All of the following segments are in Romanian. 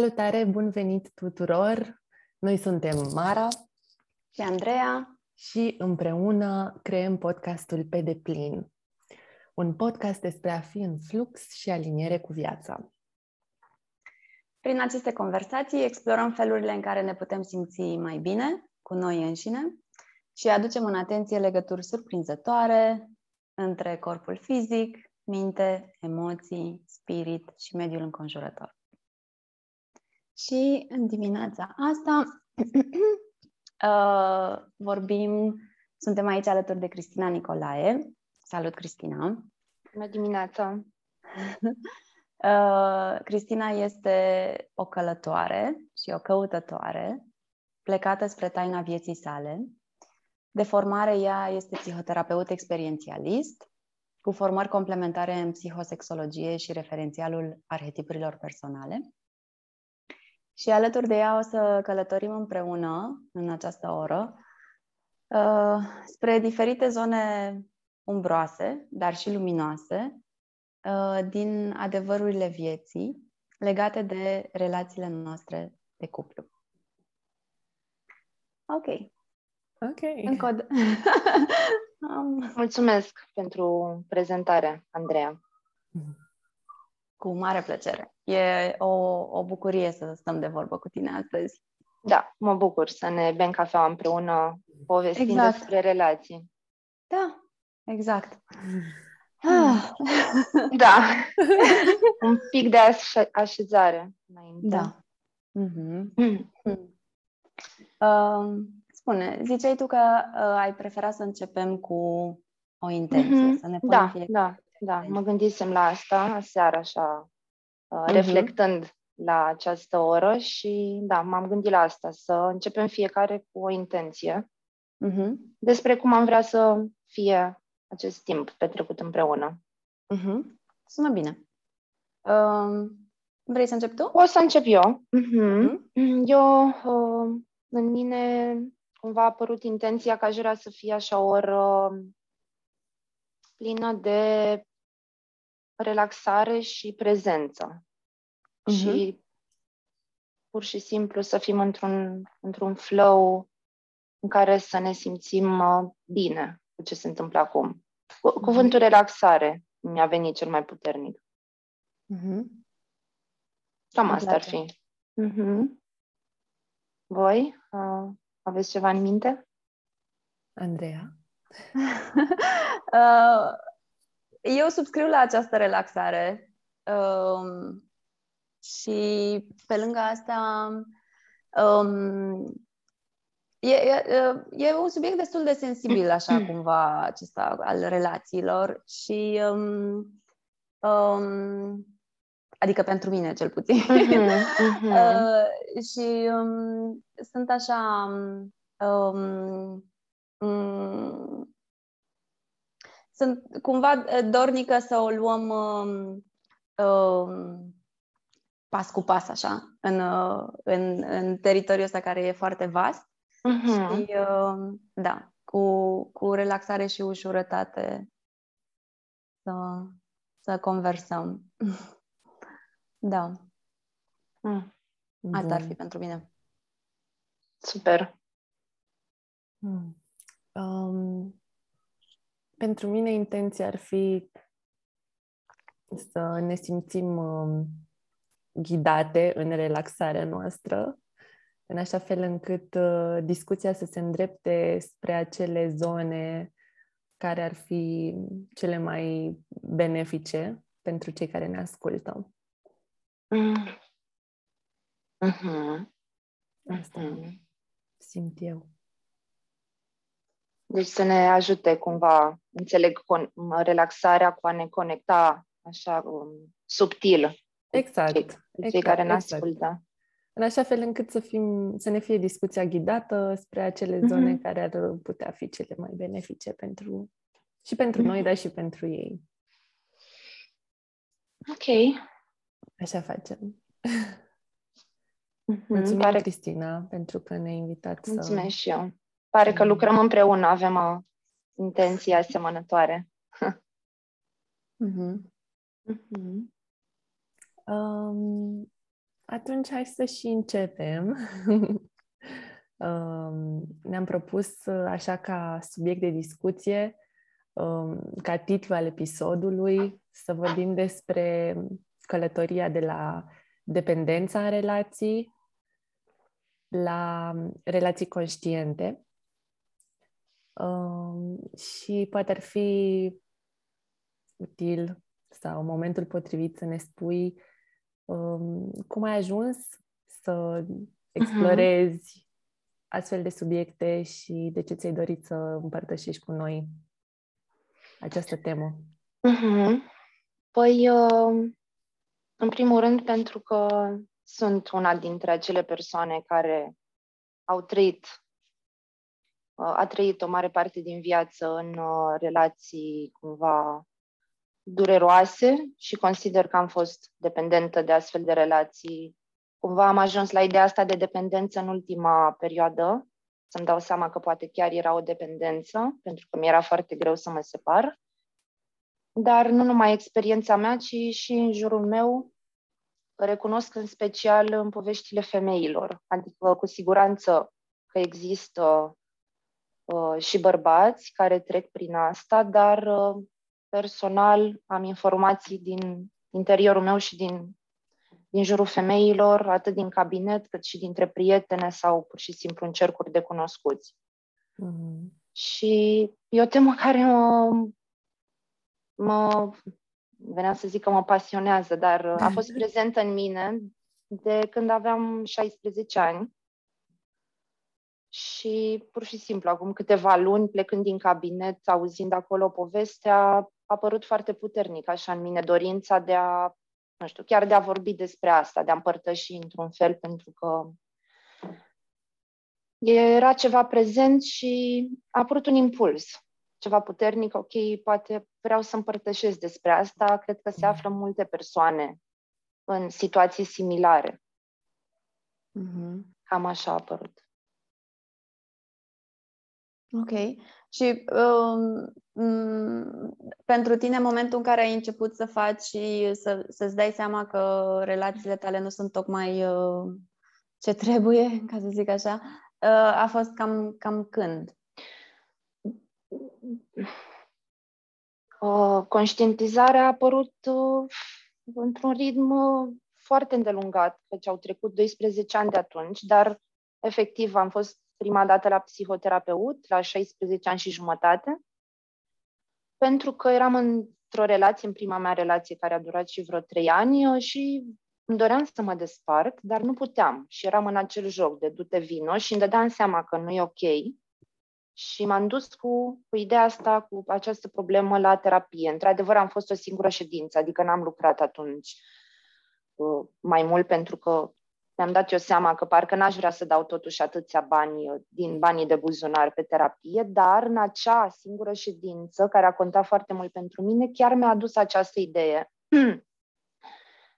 Salutare, bun venit tuturor! Noi suntem Mara și Andreea și împreună creăm podcastul Pe deplin, un podcast despre a fi în flux și aliniere cu viața. Prin aceste conversații explorăm felurile în care ne putem simți mai bine cu noi înșine și aducem în atenție legături surprinzătoare între corpul fizic, minte, emoții, spirit și mediul înconjurător. Și în dimineața asta uh, vorbim, suntem aici alături de Cristina Nicolae. Salut, Cristina! Bună dimineața! uh, Cristina este o călătoare și o căutătoare plecată spre taina vieții sale. De formare, ea este psihoterapeut experiențialist, cu formări complementare în psihosexologie și referențialul arhetipurilor personale. Și alături de ea o să călătorim împreună în această oră uh, spre diferite zone umbroase, dar și luminoase, uh, din adevărurile vieții legate de relațiile noastre de cuplu. Ok. Ok. Încă o Mulțumesc pentru prezentare, Andreea. Cu mare plăcere. E o, o bucurie să stăm de vorbă cu tine astăzi. Da, mă bucur să ne bem cafea împreună povestind exact. despre relații. Da, exact. Ah. Da. Un pic de aș- așezare înainte. Da. Mm-hmm. Mm. Uh, spune, ziceai tu că uh, ai preferat să începem cu o intenție, mm-hmm. să ne punem Da, fie... da, da. Mă gândisem la asta seara așa, uh, mm-hmm. reflectând la această oră și da, m-am gândit la asta, să începem fiecare cu o intenție mm-hmm. despre cum am vrea să fie acest timp petrecut împreună. Mm-hmm. Sună bine. Uh, vrei să încep tu? O să încep eu. Mm-hmm. Mm-hmm. Eu, uh, în mine, cumva a apărut intenția că aș vrea să fie așa o oră plină de relaxare și prezență. Uh-huh. Și pur și simplu să fim într-un, într-un flow în care să ne simțim uh, bine cu ce se întâmplă acum. Cu, cuvântul uh-huh. relaxare mi-a venit cel mai puternic. Uh-huh. Cam asta ar fi. Uh-huh. Voi uh, aveți ceva în minte? Andreea? uh, eu subscriu la această relaxare um, și pe lângă asta um, e, e, e un subiect destul de sensibil, așa cumva, acesta al relațiilor și um, um, adică pentru mine cel puțin. Uh-huh, uh-huh. uh, și um, sunt așa um, um, sunt cumva dornică să o luăm um, um, pas cu pas, așa, în, în, în teritoriul ăsta care e foarte vast. Uh-huh. Și, uh, da, cu, cu relaxare și ușurătate să, să conversăm. da. Mm. Asta ar fi pentru mine. Super. Mm. Um, pentru mine intenția ar fi să ne simțim um, ghidate în relaxarea noastră, în așa fel încât uh, discuția să se îndrepte spre acele zone care ar fi cele mai benefice pentru cei care ne ascultă. Mm. Uh-huh. Asta uh-huh. simt eu. Deci să ne ajute cumva, înțeleg, con- relaxarea cu a ne conecta așa um, subtil exact, cei, exact, cei care ne exact. ascultă. În așa fel încât să, fim, să ne fie discuția ghidată spre acele zone mm-hmm. care ar putea fi cele mai benefice pentru și pentru mm-hmm. noi, dar și pentru ei. Ok. Așa facem. Mm-hmm. Mulțumim, Pare... Cristina, pentru că ne-ai invitat Mulțumesc să... Mulțumesc și eu. Pare că lucrăm împreună, avem o intenție asemănătoare. mm-hmm. Mm-hmm. Um, atunci hai să și începem. Um, ne-am propus, așa ca subiect de discuție, um, ca titlu al episodului, să vorbim despre călătoria de la dependența în relații la relații conștiente. Um, și poate ar fi util sau momentul potrivit să ne spui um, cum ai ajuns să explorezi uh-huh. astfel de subiecte și de ce ți-ai dorit să împărtășești cu noi această temă. Uh-huh. Păi, uh, în primul rând, pentru că sunt una dintre acele persoane care au trăit, uh, a trăit o mare parte din viață în uh, relații cumva dureroase și consider că am fost dependentă de astfel de relații. Cumva am ajuns la ideea asta de dependență în ultima perioadă, să-mi dau seama că poate chiar era o dependență, pentru că mi-era foarte greu să mă separ. Dar nu numai experiența mea, ci și în jurul meu recunosc în special în poveștile femeilor. Adică, cu siguranță că există uh, și bărbați care trec prin asta, dar uh, personal am informații din interiorul meu și din, din jurul femeilor, atât din cabinet cât și dintre prietene sau pur și simplu în cercuri de cunoscuți. Mm-hmm. Și e o temă care mă, mă venea să zic că mă pasionează, dar a fost prezentă în mine de când aveam 16 ani. Și pur și simplu, acum câteva luni, plecând din cabinet, auzind acolo povestea, a apărut foarte puternic așa în mine dorința de a, nu știu, chiar de a vorbi despre asta, de a împărtăși într-un fel, pentru că era ceva prezent și a apărut un impuls ceva puternic, ok, poate vreau să împărtășesc despre asta, cred că se află multe persoane în situații similare. Mm-hmm. Cam așa a apărut. Ok. Și um, m- pentru tine, în momentul în care ai început să faci și să, să-ți dai seama că relațiile tale nu sunt tocmai uh, ce trebuie, ca să zic așa, uh, a fost cam, cam când? Uh, conștientizarea a apărut uh, într-un ritm uh, foarte îndelungat, căci au trecut 12 ani de atunci, dar efectiv am fost prima dată la psihoterapeut la 16 ani și jumătate, pentru că eram într-o relație, în prima mea relație care a durat și vreo 3 ani și îmi doream să mă despart, dar nu puteam și eram în acel joc de du-te vino și îmi dădeam seama că nu e ok și m-am dus cu, cu ideea asta, cu această problemă la terapie. Într-adevăr, am fost o singură ședință, adică n-am lucrat atunci uh, mai mult pentru că mi-am dat eu seama că parcă n-aș vrea să dau totuși atâția bani uh, din banii de buzunar pe terapie, dar în acea singură ședință, care a contat foarte mult pentru mine, chiar mi-a adus această idee.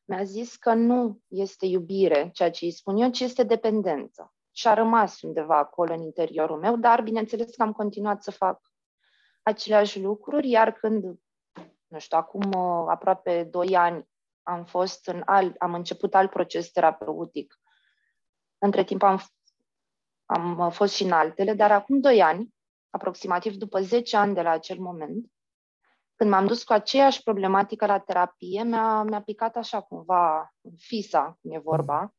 mi-a zis că nu este iubire, ceea ce îi spun eu, ci este dependență și a rămas undeva acolo în interiorul meu, dar bineînțeles că am continuat să fac aceleași lucruri, iar când, nu știu, acum uh, aproape 2 ani am fost în alt, am început alt proces terapeutic. Între timp am, am uh, fost și în altele, dar acum 2 ani, aproximativ după 10 ani de la acel moment, când m-am dus cu aceeași problematică la terapie, mi-a, mi-a picat așa cumva fisa, cum e vorba,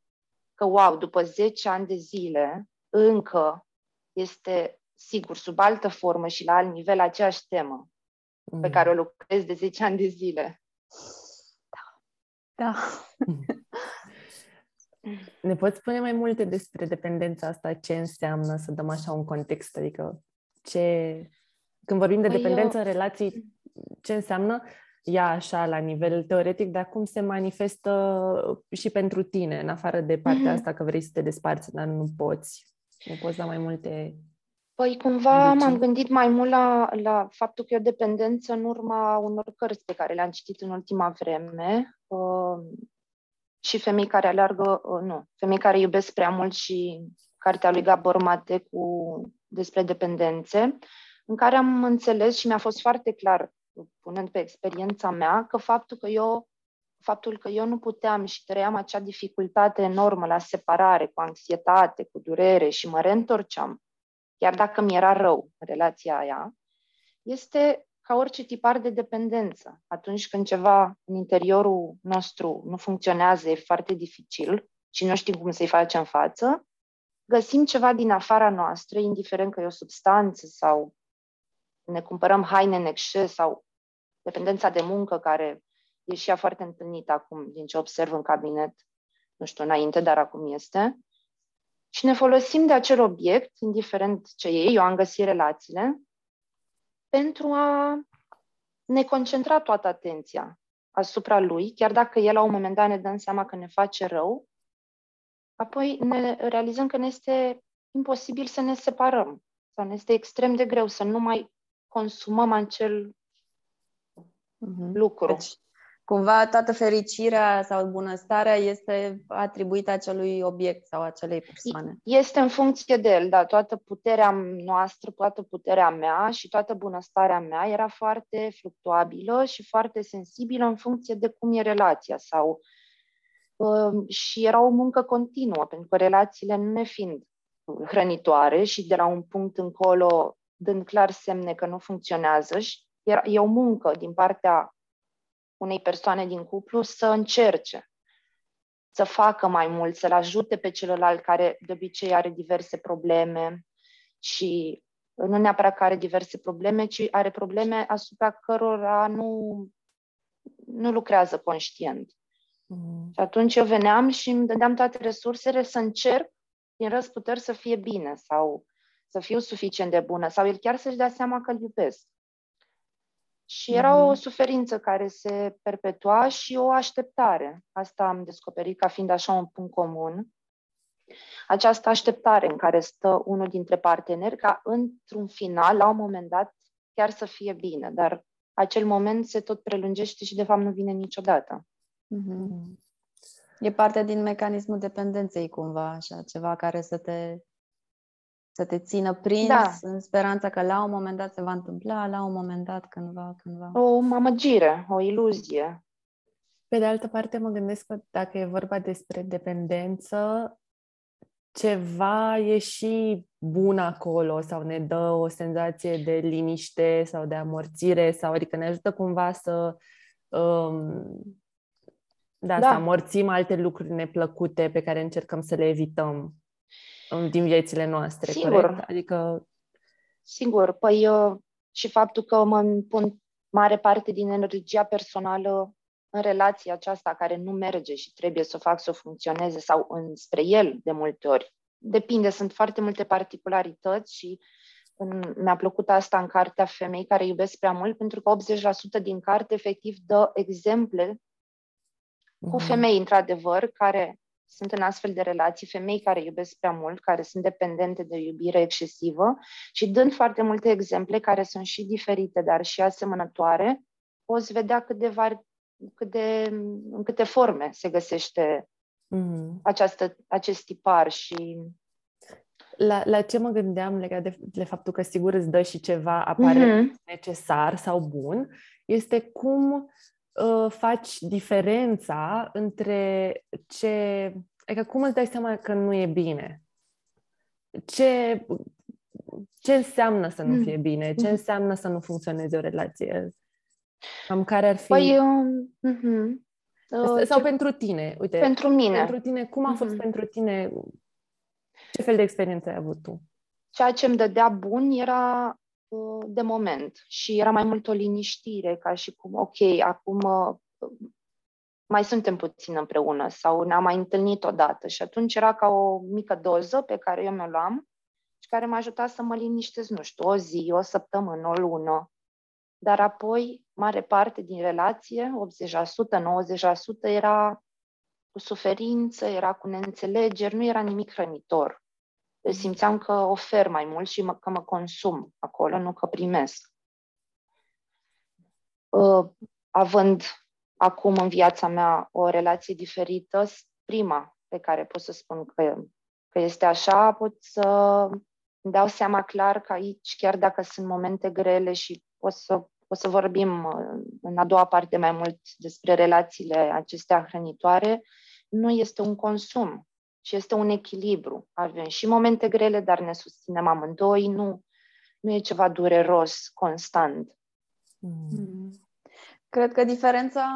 că, wow, după 10 ani de zile, încă este, sigur, sub altă formă și la alt nivel, aceeași temă mm. pe care o lucrez de 10 ani de zile. Da. Da. Ne poți spune mai multe despre dependența asta? Ce înseamnă să dăm așa un context? Adică ce... Când vorbim de păi dependență eu... în relații, ce înseamnă? ea așa la nivel teoretic, dar cum se manifestă și pentru tine, în afară de partea mm-hmm. asta că vrei să te desparți, dar nu poți. Nu poți da mai multe Păi cumva indicii. m-am gândit mai mult la, la faptul că e o dependență în urma unor cărți pe care le-am citit în ultima vreme uh, și femei care aleargă, uh, nu, femei care iubesc prea mult și cartea lui Gabor Mate cu despre dependențe, în care am înțeles și mi-a fost foarte clar punând pe experiența mea, că faptul că eu faptul că eu nu puteam și trăiam acea dificultate enormă la separare, cu anxietate, cu durere și mă reîntorceam, chiar dacă mi era rău relația aia, este ca orice tipar de dependență. Atunci când ceva în interiorul nostru nu funcționează, e foarte dificil și nu știm cum să-i facem față, găsim ceva din afara noastră, indiferent că e o substanță sau ne cumpărăm haine în exces sau dependența de muncă care e și ea foarte întâlnită acum, din ce observ în cabinet, nu știu înainte, dar acum este. Și ne folosim de acel obiect, indiferent ce e, eu am găsit relațiile, pentru a ne concentra toată atenția asupra lui, chiar dacă el la un moment dat ne dăm seama că ne face rău, apoi ne realizăm că ne este imposibil să ne separăm sau ne este extrem de greu să nu mai consumăm acel uh-huh. lucru. Deci, cumva toată fericirea sau bunăstarea este atribuită acelui obiect sau acelei persoane. Este în funcție de el, da. Toată puterea noastră, toată puterea mea și toată bunăstarea mea era foarte fluctuabilă și foarte sensibilă în funcție de cum e relația sau uh, și era o muncă continuă, pentru că relațiile nu ne fiind hrănitoare și de la un punct încolo dând clar semne că nu funcționează și e o muncă din partea unei persoane din cuplu să încerce să facă mai mult, să-l ajute pe celălalt care de obicei are diverse probleme și nu neapărat că are diverse probleme, ci are probleme asupra cărora nu, nu lucrează conștient. Mm. Și atunci eu veneam și îmi dădeam toate resursele să încerc din răsputeri să fie bine sau să fiu suficient de bună sau el chiar să-și dea seama că îl iubesc. Și era mm-hmm. o suferință care se perpetua și o așteptare. Asta am descoperit ca fiind așa un punct comun. Această așteptare în care stă unul dintre parteneri ca într-un final, la un moment dat, chiar să fie bine. Dar acel moment se tot prelungește și de fapt nu vine niciodată. Mm-hmm. E parte din mecanismul dependenței cumva, așa, ceva care să te să te țină prins da. în speranța că la un moment dat se va întâmpla, la un moment dat cândva, cândva. O amăgire, o iluzie. Pe de altă parte, mă gândesc că dacă e vorba despre dependență, ceva e și bun acolo sau ne dă o senzație de liniște sau de amorțire sau adică ne ajută cumva să um, da, da. să amorțim alte lucruri neplăcute pe care încercăm să le evităm din viețile noastre, Sigur. corect? Adică... Sigur. Păi uh, și faptul că mă pun mare parte din energia personală în relația aceasta care nu merge și trebuie să o fac să o funcționeze sau înspre el de multe ori. Depinde, sunt foarte multe particularități și în, mi-a plăcut asta în cartea Femei care iubesc prea mult, pentru că 80% din carte efectiv dă exemple cu mhm. femei, într-adevăr, care sunt în astfel de relații, femei care iubesc prea mult, care sunt dependente de iubire excesivă și dând foarte multe exemple care sunt și diferite, dar și asemănătoare, poți vedea cât de, var, cât de în câte forme se găsește mm-hmm. această, acest tipar și la, la ce mă gândeam legat de, de faptul că sigur îți dă și ceva apare mm-hmm. necesar sau bun, este cum uh, faci diferența între ce... Adică cum îți dai seama că nu e bine? Ce, ce înseamnă să nu mm. fie bine? Ce mm-hmm. înseamnă să nu funcționeze o relație? Cam care ar fi... Păi, uh, uh-huh. uh, Sau ce... pentru tine, uite. Pentru mine. Pentru tine, cum a fost uh-huh. pentru tine? Ce fel de experiență ai avut tu? Ceea ce îmi dădea bun era de moment. Și era mai mult o liniștire, ca și cum, ok, acum uh, mai suntem puțin împreună sau ne-am mai întâlnit odată. Și atunci era ca o mică doză pe care eu mi-o luam și care m-a ajutat să mă liniștesc, nu știu, o zi, o săptămână, o lună. Dar apoi, mare parte din relație, 80%, 90% era cu suferință, era cu neînțelegeri, nu era nimic hrănitor simțeam că ofer mai mult și mă, că mă consum acolo, nu că primesc. Uh, având acum în viața mea o relație diferită, prima pe care pot să spun că, că este așa, pot să îmi dau seama clar că aici, chiar dacă sunt momente grele și pot să o să vorbim uh, în a doua parte mai mult despre relațiile acestea hrănitoare, nu este un consum, ci este un echilibru. Avem și momente grele, dar ne susținem amândoi, nu, nu e ceva dureros, constant. Mm. Cred că diferența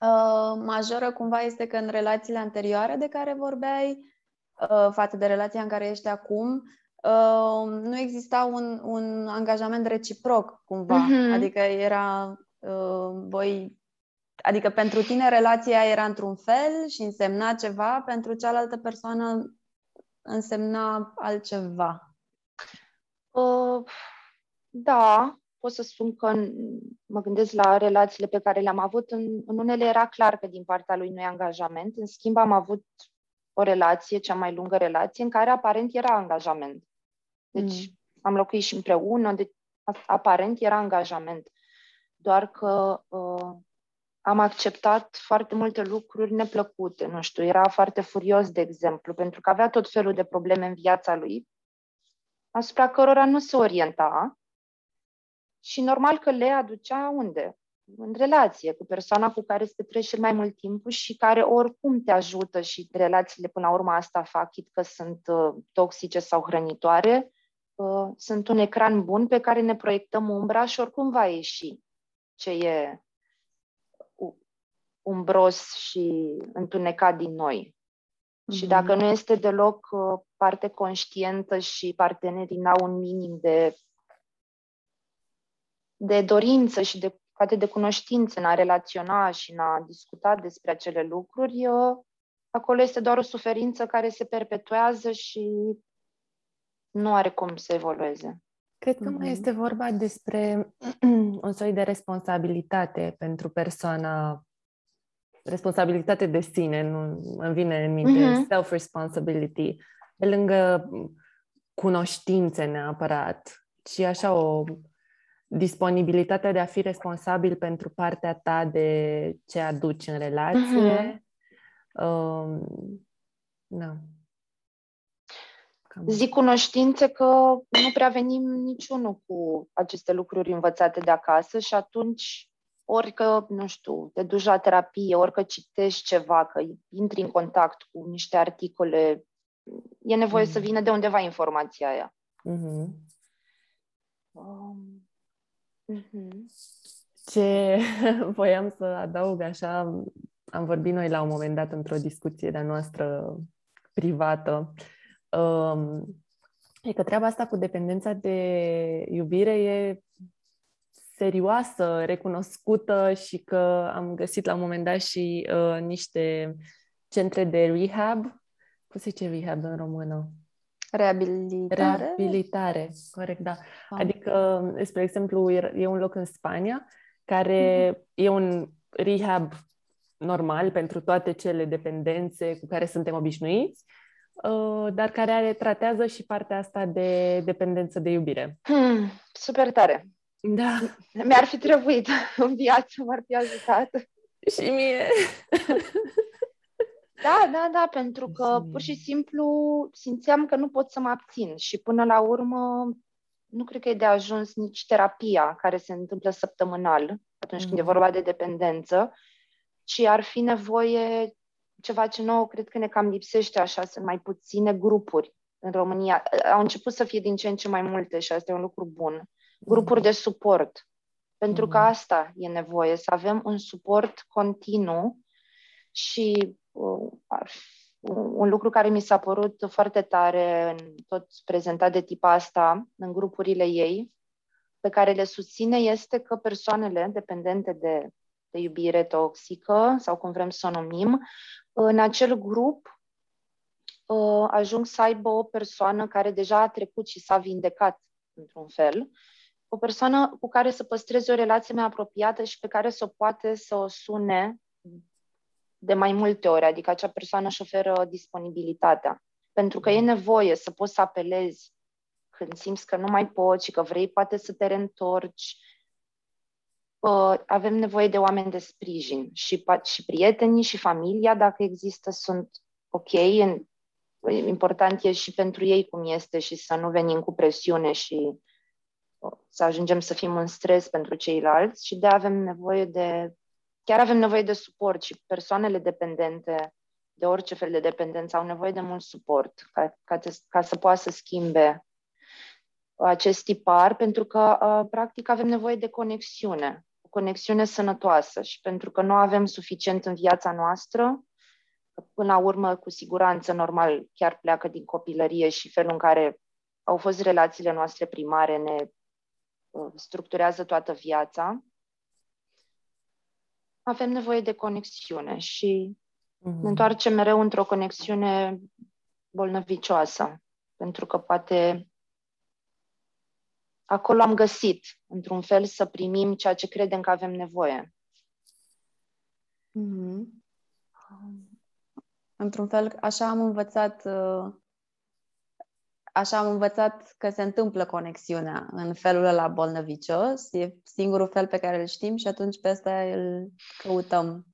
uh, majoră cumva este că în relațiile anterioare de care vorbeai, uh, față de relația în care ești acum, uh, nu exista un, un angajament reciproc cumva. Uh-huh. Adică era uh, voi Adică pentru tine relația era într-un fel și însemna ceva, pentru cealaltă persoană însemna altceva. Uh, da, pot să spun că mă gândesc la relațiile pe care le-am avut. În, în unele era clar că din partea lui nu e angajament. În schimb, am avut o relație, cea mai lungă relație, în care aparent era angajament. Deci mm. am locuit și împreună, deci aparent era angajament. Doar că uh, am acceptat foarte multe lucruri neplăcute. Nu știu, era foarte furios, de exemplu, pentru că avea tot felul de probleme în viața lui, asupra cărora nu se orienta și normal că le aducea unde? În relație cu persoana cu care se petreci cel mai mult timp și care oricum te ajută și relațiile până la urmă asta fac, chit că sunt uh, toxice sau hrănitoare, uh, sunt un ecran bun pe care ne proiectăm umbra și oricum va ieși ce e umbros și întunecat din noi. Mm-hmm. Și dacă nu este deloc uh, parte conștientă și partenerii n-au un minim de, de dorință și de poate de cunoștință în a relaționa și în a discuta despre acele lucruri, uh, acolo este doar o suferință care se perpetuează și nu are cum să evolueze. Cred că mm-hmm. mai este vorba despre un soi de responsabilitate pentru persoana responsabilitate de sine, nu îmi vine în minte, uh-huh. self-responsibility, pe lângă cunoștințe neapărat, ci așa o disponibilitate de a fi responsabil pentru partea ta de ce aduci în relație. Uh-huh. Um, da. Cam... Zic cunoștințe că nu prea venim niciunul cu aceste lucruri învățate de acasă și atunci orică, nu știu, te duci la terapie, orică citești ceva, că intri în contact cu niște articole, e nevoie mm-hmm. să vină de undeva informația aia. Mm-hmm. Um, mm-hmm. Ce voiam să adaug așa, am vorbit noi la un moment dat într-o discuție de-a noastră privată, um, e că treaba asta cu dependența de iubire e serioasă, recunoscută și că am găsit la un moment dat și uh, niște centre de rehab. Cum se zice rehab în română? Reabilitare? Reabilitare, corect, da. Ah. Adică, spre exemplu, e un loc în Spania care mm-hmm. e un rehab normal pentru toate cele dependențe cu care suntem obișnuiți, uh, dar care are, tratează și partea asta de dependență de iubire. Hmm, super tare! Da. Mi-ar fi trebuit în viață, m-ar fi ajutat. Și mie. Da, da, da, pentru că pur și simplu simțeam că nu pot să mă abțin și până la urmă nu cred că e de ajuns nici terapia care se întâmplă săptămânal atunci mm. când e mhm. vorba de dependență, ci ar fi nevoie ceva ce nouă cred că ne cam lipsește așa, sunt mai puține grupuri în România. Au început să fie din ce în ce mai multe și asta e un lucru bun grupuri de suport. Pentru că mhm. asta e nevoie, să avem un suport continuu și uh, un lucru care mi s-a părut foarte tare în tot prezentat de tip asta în grupurile ei, pe care le susține, este că persoanele dependente de, de iubire toxică, sau cum vrem să o numim, în acel grup uh, ajung să aibă o persoană care deja a trecut și s-a vindecat într-un fel o persoană cu care să păstreze o relație mai apropiată și pe care să o poate să o sune de mai multe ori, adică acea persoană își oferă disponibilitatea. Pentru că e nevoie să poți să apelezi când simți că nu mai poți și că vrei poate să te reîntorci. Avem nevoie de oameni de sprijin și, și prietenii și familia, dacă există, sunt ok. Important e și pentru ei cum este și să nu venim cu presiune și să ajungem să fim în stres pentru ceilalți și de avem nevoie de, chiar avem nevoie de suport și persoanele dependente de orice fel de dependență au nevoie de mult suport ca, ca, te, ca să poată să schimbe acest tipar, pentru că, uh, practic, avem nevoie de conexiune, o conexiune sănătoasă și pentru că nu avem suficient în viața noastră, până la urmă, cu siguranță, normal, chiar pleacă din copilărie și felul în care au fost relațiile noastre primare ne uh, structurează toată viața. Avem nevoie de conexiune și mm-hmm. ne mhm. întoarcem mereu într-o conexiune bolnăvicioasă, pentru că poate acolo am găsit, într-un fel, să primim ceea ce credem că avem nevoie. Mm-hmm. Într-un fel, așa am învățat uh, așa am învățat că se întâmplă conexiunea în felul ăla bolnăvicios. E singurul fel pe care îl știm și atunci pe ăsta îl căutăm.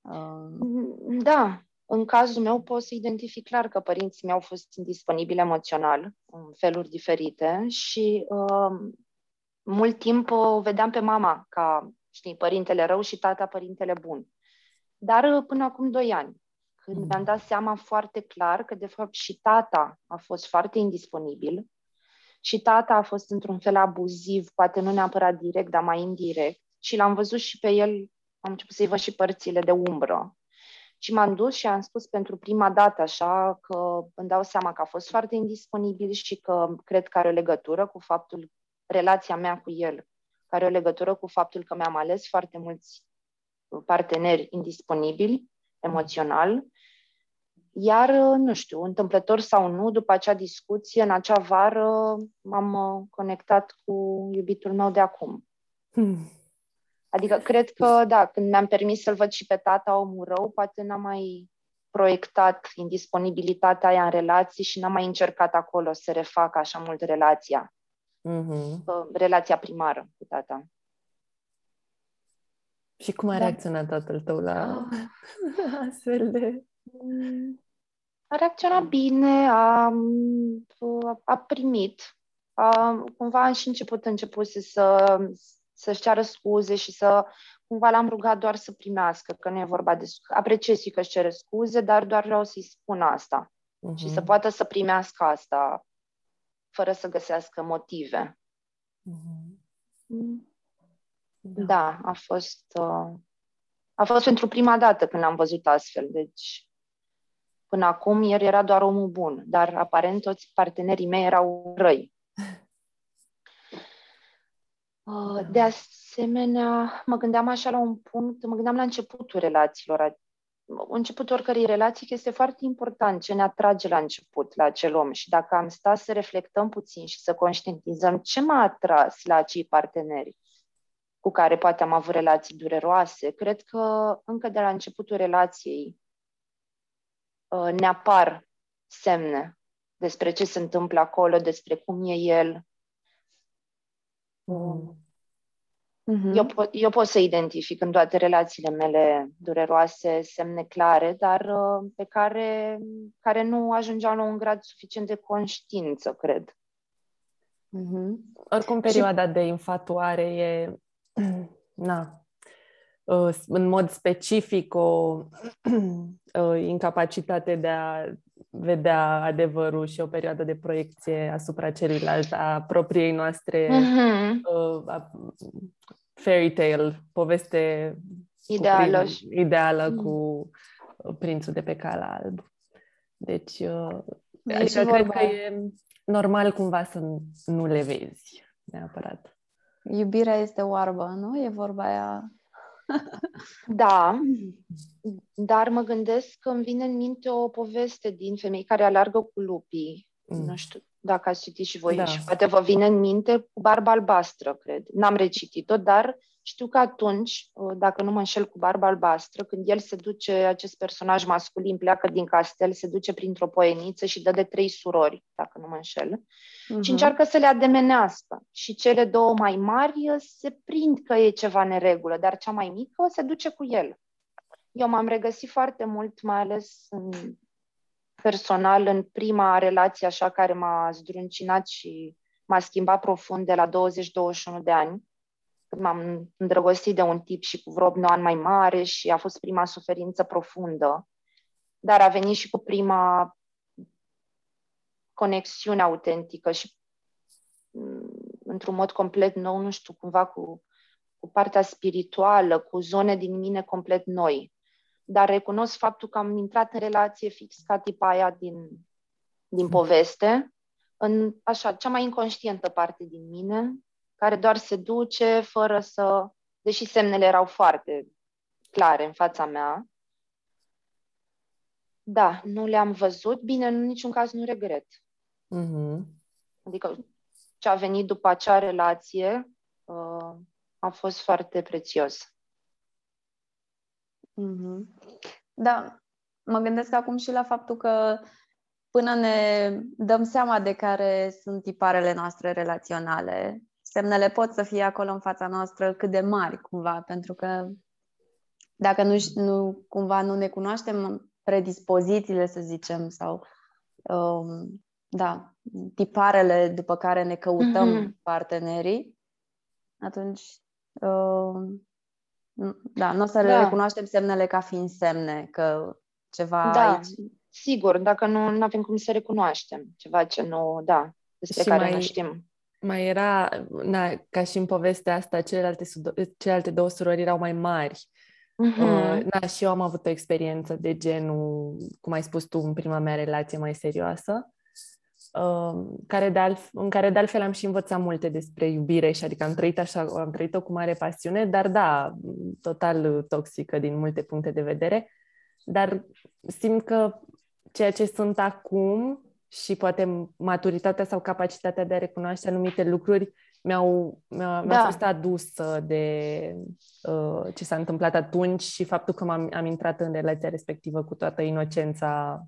Um, da, în cazul meu pot să identific clar că părinții mei au fost indisponibili emoțional în feluri diferite și uh, mult timp o vedeam pe mama ca, știi, părintele rău și tata părintele bun. Dar uh, până acum doi ani, când mm. mi-am dat seama foarte clar că, de fapt, și tata a fost foarte indisponibil și tata a fost într-un fel abuziv, poate nu neapărat direct, dar mai indirect, și l-am văzut și pe el, am început să-i văd și părțile de umbră. Și m-am dus și am spus pentru prima dată așa că îmi dau seama că a fost foarte indisponibil și că cred că are o legătură cu faptul, relația mea cu el, care are o legătură cu faptul că mi-am ales foarte mulți parteneri indisponibili emoțional. Iar, nu știu, întâmplător sau nu, după acea discuție, în acea vară, m-am uh, conectat cu iubitul meu de acum. Hmm. Adică cred că, da, când mi-am permis să-l văd și pe tata omul rău, poate n-am mai proiectat indisponibilitatea aia în relații și n-am mai încercat acolo să refac așa mult relația. Mm-hmm. Relația primară cu tata. Și cum a da. reacționat tatăl tău la astfel de... A reacționat bine, a, a primit. A, cumva și început început să, să-și ceară scuze și să cumva l-am rugat doar să primească, că nu e vorba de... Apreciez că își cere scuze, dar doar vreau să-i spun asta. Uh-huh. Și să poată să primească asta fără să găsească motive. Uh-huh. Mm. Da, da a fost uh, a fost pentru prima dată când l-am văzut astfel. Deci, până acum, el era doar omul bun, dar aparent toți partenerii mei erau răi. Uh, de asemenea, mă gândeam așa la un punct, mă gândeam la începutul relațiilor. Începutul oricărei relații este foarte important ce ne atrage la început la acel om și dacă am stat să reflectăm puțin și să conștientizăm ce m-a atras la acei parteneri, cu care poate am avut relații dureroase. Cred că încă de la începutul relației uh, ne apar semne despre ce se întâmplă acolo, despre cum e el. Mm. Mm-hmm. Eu, po- eu pot să identific în toate relațiile mele dureroase semne clare, dar uh, pe care, care nu ajungeau la un grad suficient de conștiință, cred. Mm-hmm. Oricum, perioada și... de infatuare e na, uh, în mod specific o uh, incapacitate de a vedea adevărul și o perioadă de proiecție asupra celuilalt a propriei noastre uh-huh. a fairy tale, poveste ideală, cu prin, ideală uh-huh. cu prințul de pe cal alb. Deci, adică cred că e normal cumva să nu le vezi neapărat. Iubirea este oarbă, nu? E vorba aia. Da, dar mă gândesc că îmi vine în minte o poveste din femei care alargă cu lupii. Mm. Nu știu dacă ați citit și voi da. și poate vă vine în minte cu barba albastră, cred. N-am recitit-o, dar știu că atunci, uh, dacă nu mă înșel cu barba albastră, când el se duce, acest personaj masculin pleacă din castel, se duce printr-o poeniță și dă de trei surori, dacă nu mă înșel, uh-huh. și încearcă să le ademenească. Și cele două mai mari uh, se prind că e ceva neregulă, dar cea mai mică se duce cu el. Eu m-am regăsit foarte mult, mai ales în personal, în prima relație așa care m-a zdruncinat și m-a schimbat profund de la 20-21 de ani, când m-am îndrăgostit de un tip și cu vreo 8 ani mai mare și a fost prima suferință profundă, dar a venit și cu prima conexiune autentică și mm, într-un mod complet nou, nu știu, cumva cu, cu partea spirituală, cu zone din mine complet noi. Dar recunosc faptul că am intrat în relație fix ca tipa aia din, din poveste, în așa, cea mai inconștientă parte din mine, care doar se duce fără să, deși semnele erau foarte clare în fața mea. Da, nu le-am văzut. Bine, în niciun caz nu regret. Mm-hmm. Adică ce a venit după acea relație uh, a fost foarte prețios. Mm-hmm. Da, mă gândesc acum și la faptul că până ne dăm seama de care sunt tiparele noastre relaționale, semnele pot să fie acolo în fața noastră cât de mari, cumva, pentru că dacă nu, nu cumva nu ne cunoaștem predispozițiile, să zicem, sau um, da, tiparele după care ne căutăm mm-hmm. partenerii, atunci uh, da, nu o să da. recunoaștem semnele ca fiind semne că ceva da, aici... sigur, dacă nu avem cum să recunoaștem ceva ce nu, da, despre și care mai, nu știm. Mai era, na, ca și în povestea asta, celelalte, celelalte două surori erau mai mari. Uh-huh. Uh, da, și eu am avut o experiență de genul, cum ai spus tu, în prima mea relație mai serioasă. Um, care de altf- în care de altfel am și învățat multe despre iubire și adică am trăit așa, am trăit-o cu mare pasiune, dar da, total toxică din multe puncte de vedere. Dar simt că ceea ce sunt acum și poate maturitatea sau capacitatea de a recunoaște anumite lucruri mi-au, mi-a, mi-a da. fost adusă de uh, ce s-a întâmplat atunci și faptul că m-am am intrat în relația respectivă cu toată inocența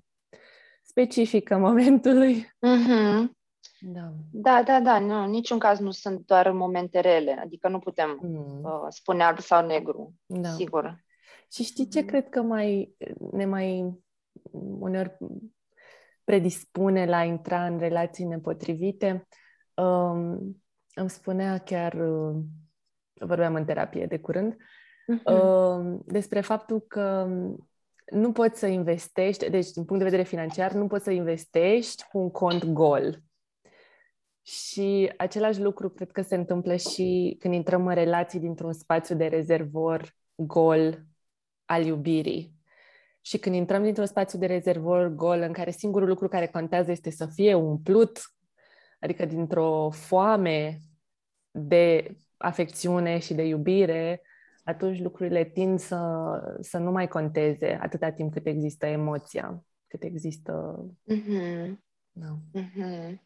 specifică momentului. Mm-hmm. Da. da, da, da, nu, în niciun caz nu sunt doar momente rele, adică nu putem mm. uh, spune alb sau negru, da. sigur. Și știi ce mm. cred că mai ne mai uneori predispune la a intra în relații nepotrivite? Um, îmi spunea chiar, uh, vorbeam în terapie de curând, mm-hmm. uh, despre faptul că nu poți să investești, deci din punct de vedere financiar, nu poți să investești cu un cont gol. Și același lucru cred că se întâmplă și când intrăm în relații dintr-un spațiu de rezervor gol al iubirii. Și când intrăm dintr-un spațiu de rezervor gol în care singurul lucru care contează este să fie umplut, adică dintr-o foame de afecțiune și de iubire, atunci lucrurile tind să, să nu mai conteze atâta timp cât există emoția, cât există... Mm-hmm. No. Mm-hmm.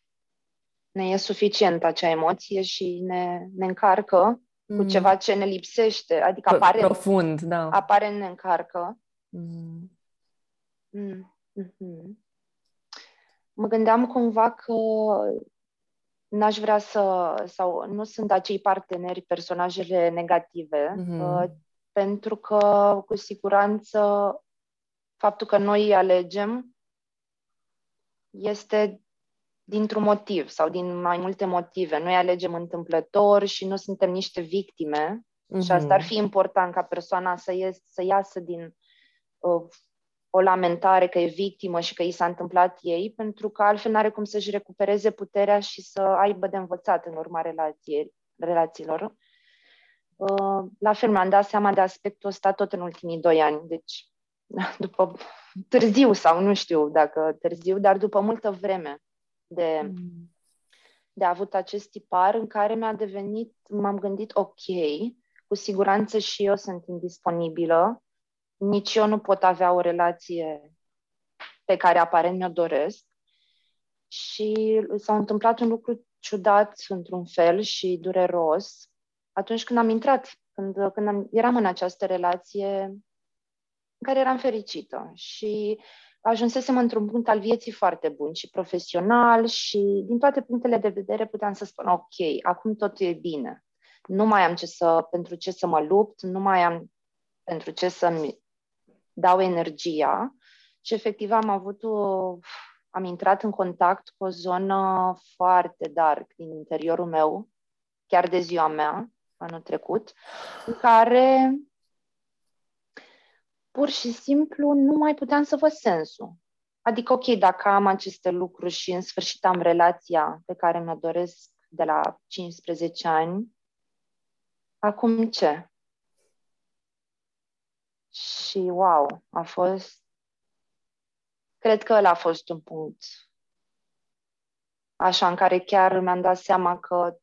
Ne e suficient acea emoție și ne, ne încarcă mm. cu ceva ce ne lipsește, adică apare... Profund, da. Apare, ne încarcă. Mm. Mm. Mm-hmm. Mă gândeam cumva că n-aș vrea să, sau nu sunt acei parteneri, personajele negative, mm-hmm. uh, pentru că, cu siguranță, faptul că noi îi alegem este dintr-un motiv sau din mai multe motive. Noi alegem întâmplător și nu suntem niște victime mm-hmm. și asta ar mhm. fi important ca persoana să, ies, să iasă din uh, o lamentare că e victimă și că i s-a întâmplat ei, pentru că altfel nu are cum să-și recupereze puterea și să aibă de învățat în urma relației, relațiilor. Uh, la fel mi-am dat seama de aspectul ăsta tot în ultimii doi ani, deci după târziu sau nu știu dacă târziu, dar după multă vreme de, mm. de a avut acest tipar în care mi-a devenit, m-am gândit, ok, cu siguranță și eu sunt indisponibilă, nici eu nu pot avea o relație pe care aparent mi-o doresc. Și s-a întâmplat un lucru ciudat într-un fel și dureros atunci când am intrat, când, când am, eram în această relație în care eram fericită și ajunsesem într-un punct al vieții foarte bun și profesional și din toate punctele de vedere puteam să spun ok, acum totul e bine. Nu mai am ce să, pentru ce să mă lupt, nu mai am pentru ce să-mi dau energia și efectiv am avut o, am intrat în contact cu o zonă foarte dark din interiorul meu, chiar de ziua mea, anul trecut, în care pur și simplu nu mai puteam să văd sensul. Adică, ok, dacă am aceste lucruri și în sfârșit am relația pe care mi-o doresc de la 15 ani, acum ce? Și wow, a fost Cred că ăla a fost un punct așa în care chiar mi-am dat seama că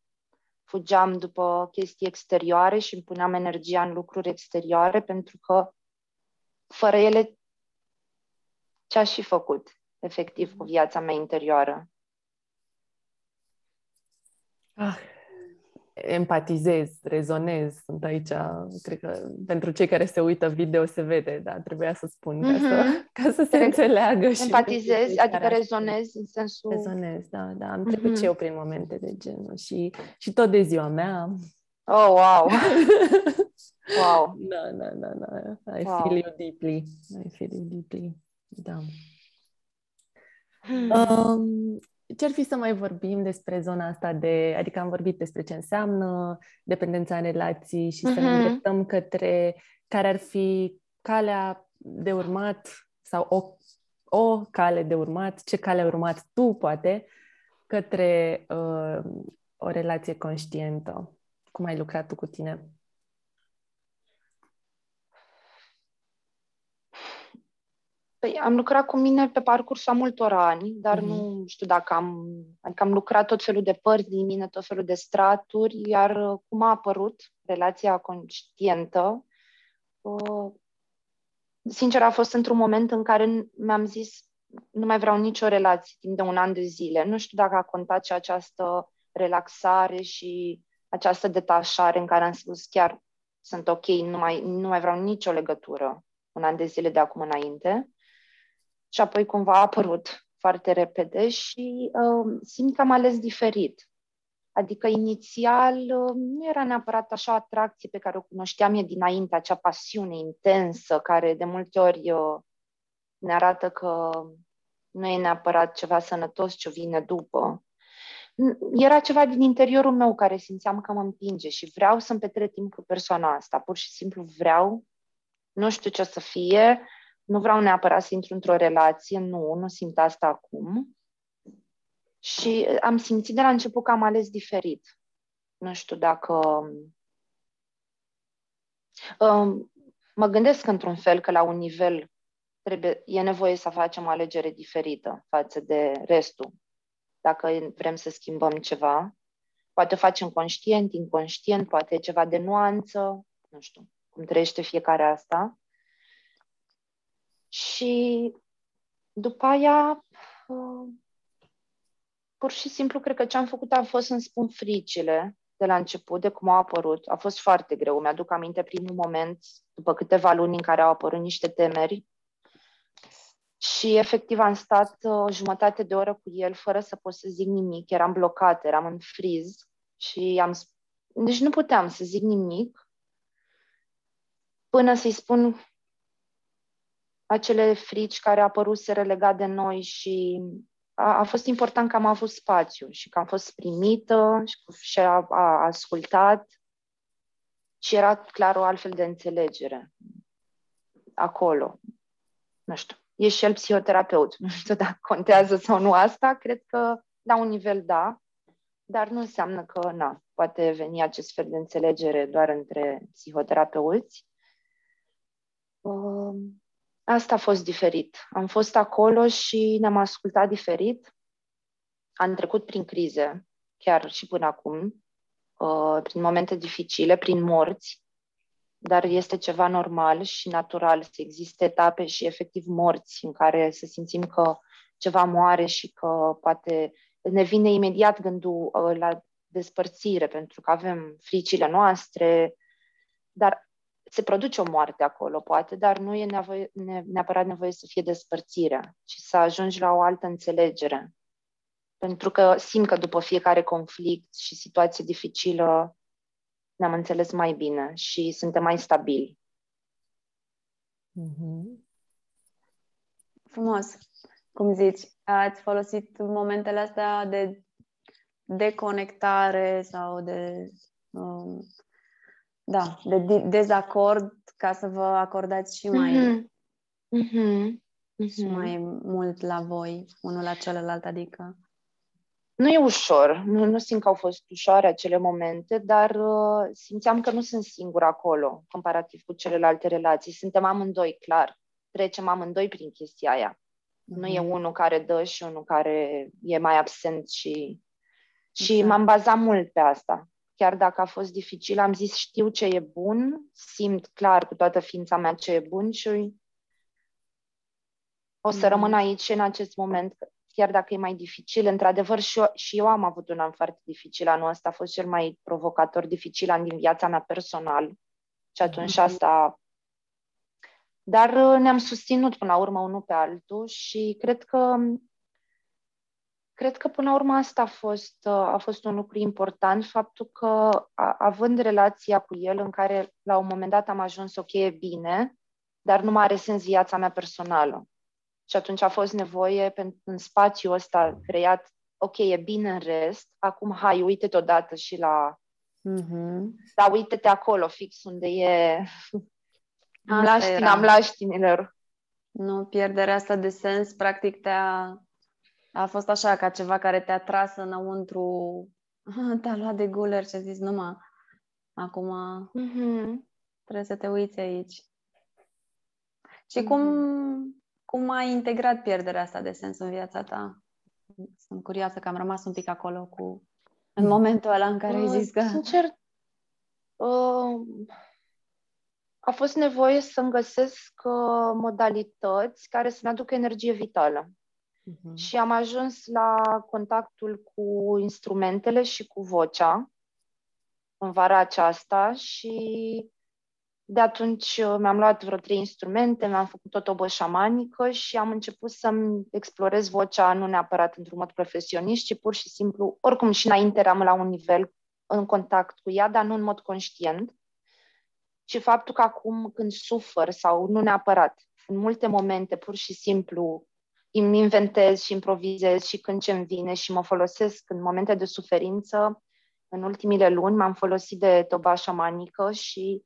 fugeam după chestii exterioare și îmi puneam energia în lucruri exterioare pentru că fără ele ce aș fi făcut efectiv cu viața mea interioară. Ah, empatizez, rezonez, sunt aici, cred că pentru cei care se uită video se vede, dar trebuia să spun mm-hmm. ca, să, mhm. ca să se Re- înțeleagă. Și empatizez, adică rezonez în sensul... Rezonez, da, da, am trecut mm-hmm. și eu prin momente de genul și, și tot de ziua mea. Oh, wow! wow! Da, da, da, da, I wow. feel you deeply, I feel you deeply, da. Hmm. Um, ce ar fi să mai vorbim despre zona asta de, adică am vorbit despre ce înseamnă dependența în relații și uh-huh. să ne mhm. îndreptăm către care ar fi calea de urmat sau o, o cale de urmat, ce cale ai urmat tu, poate, către uh, o relație conștientă. Cum ai lucrat tu cu tine? Păi am lucrat cu mine pe parcursul a multor ani, dar mm-hmm. nu știu dacă am... Adică am lucrat tot felul de părți din mine, tot felul de straturi, iar uh, cum a apărut relația conștientă, uh, sincer a fost într-un moment în care mi-am zis nu mai vreau nicio relație timp de un an de zile. Nu știu dacă a contat și această relaxare și această detașare în care am spus chiar sunt ok, nu mai, nu mai vreau nicio legătură un an de zile de acum înainte și apoi cumva a apărut foarte repede și uh, simt că am ales diferit. Adică inițial uh, nu era neapărat așa atracție pe care o cunoșteam eu dinainte, acea pasiune intensă care de multe ori uh, ne arată că nu e neapărat ceva sănătos ce vine după. Era ceva din interiorul meu care simțeam că mă împinge și vreau să-mi petrec timp cu persoana asta. Pur și simplu vreau, nu știu ce o să fie, nu vreau neapărat să intru într-o relație, nu, nu simt asta acum. Și am simțit de la început că am ales diferit. Nu știu dacă... Um, mă gândesc într-un fel că la un nivel trebuie, e nevoie să facem o alegere diferită față de restul. Dacă vrem să schimbăm ceva, poate facem conștient, inconștient, poate e ceva de nuanță, nu știu cum trăiește fiecare asta. Și după aia, uh, pur și simplu, cred că ce am făcut a fost să-mi spun fricile de la început, de cum au apărut. A fost foarte greu. Mi-aduc aminte primul moment, după câteva luni în care au apărut niște temeri. Și efectiv am stat uh, o jumătate de oră cu el fără să pot să zic nimic. Eram blocat, eram în friz și am... Deci nu puteam să zic nimic până să-i spun acele frici care apăruseră legat de noi și a, a fost important că am avut spațiu și că am fost primită și, și a, a ascultat și era clar o altfel de înțelegere acolo. Nu știu, e și el psihoterapeut. Nu știu dacă contează sau nu asta, cred că la un nivel da, dar nu înseamnă că, na, poate veni acest fel de înțelegere doar între psihoterapeuți. Um, Asta a fost diferit. Am fost acolo și ne-am ascultat diferit. Am trecut prin crize, chiar și până acum, uh, prin momente dificile, prin morți, dar este ceva normal și natural să existe etape și efectiv morți în care să simțim că ceva moare și că poate ne vine imediat gândul uh, la despărțire, pentru că avem fricile noastre, dar se produce o moarte acolo, poate, dar nu e nevoie, ne, neapărat nevoie să fie despărțirea, ci să ajungi la o altă înțelegere. Pentru că simt că după fiecare conflict și situație dificilă ne-am înțeles mai bine și suntem mai stabili. Mm-hmm. Frumos. cum zici, ați folosit momentele astea de deconectare sau de, um, da, de dezacord ca să vă acordați și mai, mm-hmm. Mm-hmm. Și mai mult la voi, unul la celălalt, adică nu e ușor, nu, nu simt că au fost ușoare acele momente, dar uh, simțeam că nu sunt singură acolo, comparativ cu celelalte relații. Suntem amândoi, clar. Trecem amândoi prin chestia aia. Mm-hmm. Nu e mhm. unul care dă și unul care e mai absent și... Și exact. m-am bazat mult pe asta. Chiar dacă a fost dificil, am zis știu ce e bun, simt clar cu toată ființa mea ce e bun și o să mm-hmm. rămân aici în acest moment chiar dacă e mai dificil. Într-adevăr, și eu, și eu am avut un an foarte dificil. Anul ăsta a fost cel mai provocator, dificil an din viața mea personal. Și atunci mm-hmm. asta... Dar uh, ne-am susținut până la urmă unul pe altul și cred că cred că până la urmă asta a fost, uh, a fost un lucru important, faptul că având relația cu el în care la un moment dat am ajuns ok, e bine, dar nu mai are sens viața mea personală. Și atunci a fost nevoie pentru în spațiul ăsta creat, ok, e bine în rest, acum hai, uite-te odată și la... Mm-hmm. Da, uite-te acolo, fix unde e mlaștina mlaștinilor. Nu, pierderea asta de sens, practic, te-a... A fost așa, ca ceva care te-a tras înăuntru, te-a luat de guler și a zis, numai, acum mm-hmm. trebuie să te uiți aici. Și mm-hmm. cum cum ai integrat pierderea asta de sens în viața ta? Sunt curioasă că am rămas un pic acolo cu în momentul ăla în care uh, ai zis că... Sincer, uh, a fost nevoie să-mi găsesc uh, modalități care să-mi aducă energie vitală. Uh-huh. Și am ajuns la contactul cu instrumentele și cu vocea în vara aceasta și de atunci uh, mi-am luat vreo trei instrumente, mi-am făcut tot o bă șamanică și am început să-mi explorez vocea nu neapărat într-un mod profesionist, ci pur și simplu, oricum și înainte eram la un nivel în contact cu ea, dar nu în mod conștient. Și faptul că acum când sufăr sau nu neapărat, în multe momente pur și simplu îmi inventez și improvizez și când ce-mi vine și mă folosesc în momente de suferință, în ultimile luni m-am folosit de toba șamanică și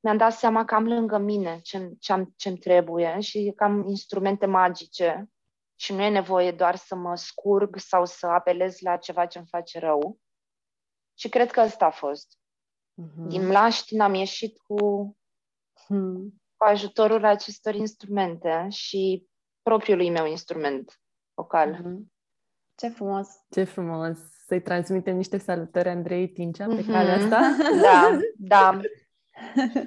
mi-am dat seama că am lângă mine ce-mi, ce ce trebuie și că am instrumente magice și nu e nevoie doar să mă scurg sau să apelez la ceva ce îmi face rău. Și cred că ăsta a fost. Uh-huh. Din mlaștin am ieșit cu, uh-huh. cu ajutorul acestor instrumente și propriului meu instrument vocal. Uh-huh. Ce frumos! Ce frumos! Să-i transmitem niște salutări Andrei Tincea pe uh-huh. calea asta. Da, da.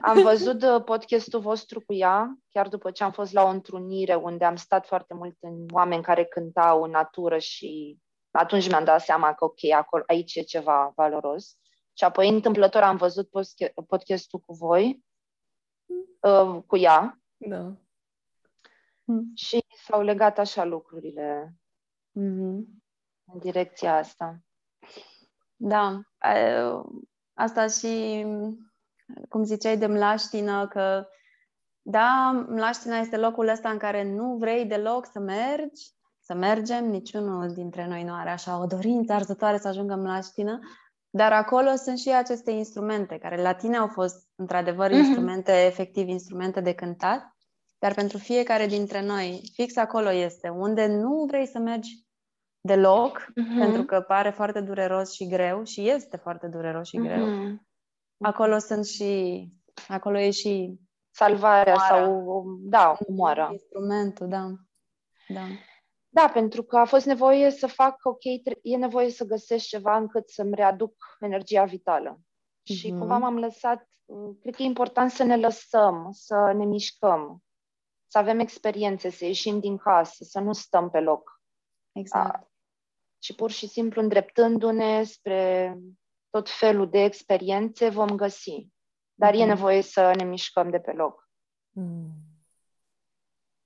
Am văzut uh, podcastul vostru cu ea, chiar după ce am fost la o întrunire unde am stat foarte mult în oameni care cântau în natură și atunci mi-am dat seama că ok, acolo, aici e ceva valoros. Și apoi întâmplător am văzut podcastul cu voi, uh, cu ea. Da. Și s-au legat așa lucrurile mm-hmm. în direcția asta. Da, asta și cum ziceai de mlaștină, că da, mlaștina este locul ăsta în care nu vrei deloc să mergi, să mergem, niciunul dintre noi nu are așa o dorință arzătoare să ajungă în mlaștină, dar acolo sunt și aceste instrumente, care la tine au fost, într-adevăr, mm-hmm. instrumente, efectiv, instrumente de cântat, dar pentru fiecare dintre noi, fix acolo este, unde nu vrei să mergi deloc, mm-hmm. pentru că pare foarte dureros și greu și este foarte dureros și greu. Mm-hmm acolo sunt și, acolo e și salvarea umoara. sau, da, umoara. Instrumentul, da. da. Da, pentru că a fost nevoie să fac, ok, e nevoie să găsesc ceva încât să-mi readuc energia vitală. Mm-hmm. Și mhm. cumva m-am lăsat, cred că e important să ne lăsăm, să ne mișcăm, să avem experiențe, să ieșim din casă, să nu stăm pe loc. Exact. A, și pur și simplu îndreptându-ne spre tot felul de experiențe vom găsi. Dar mm-hmm. e mhm. nevoie să ne mișcăm de pe loc. Mm.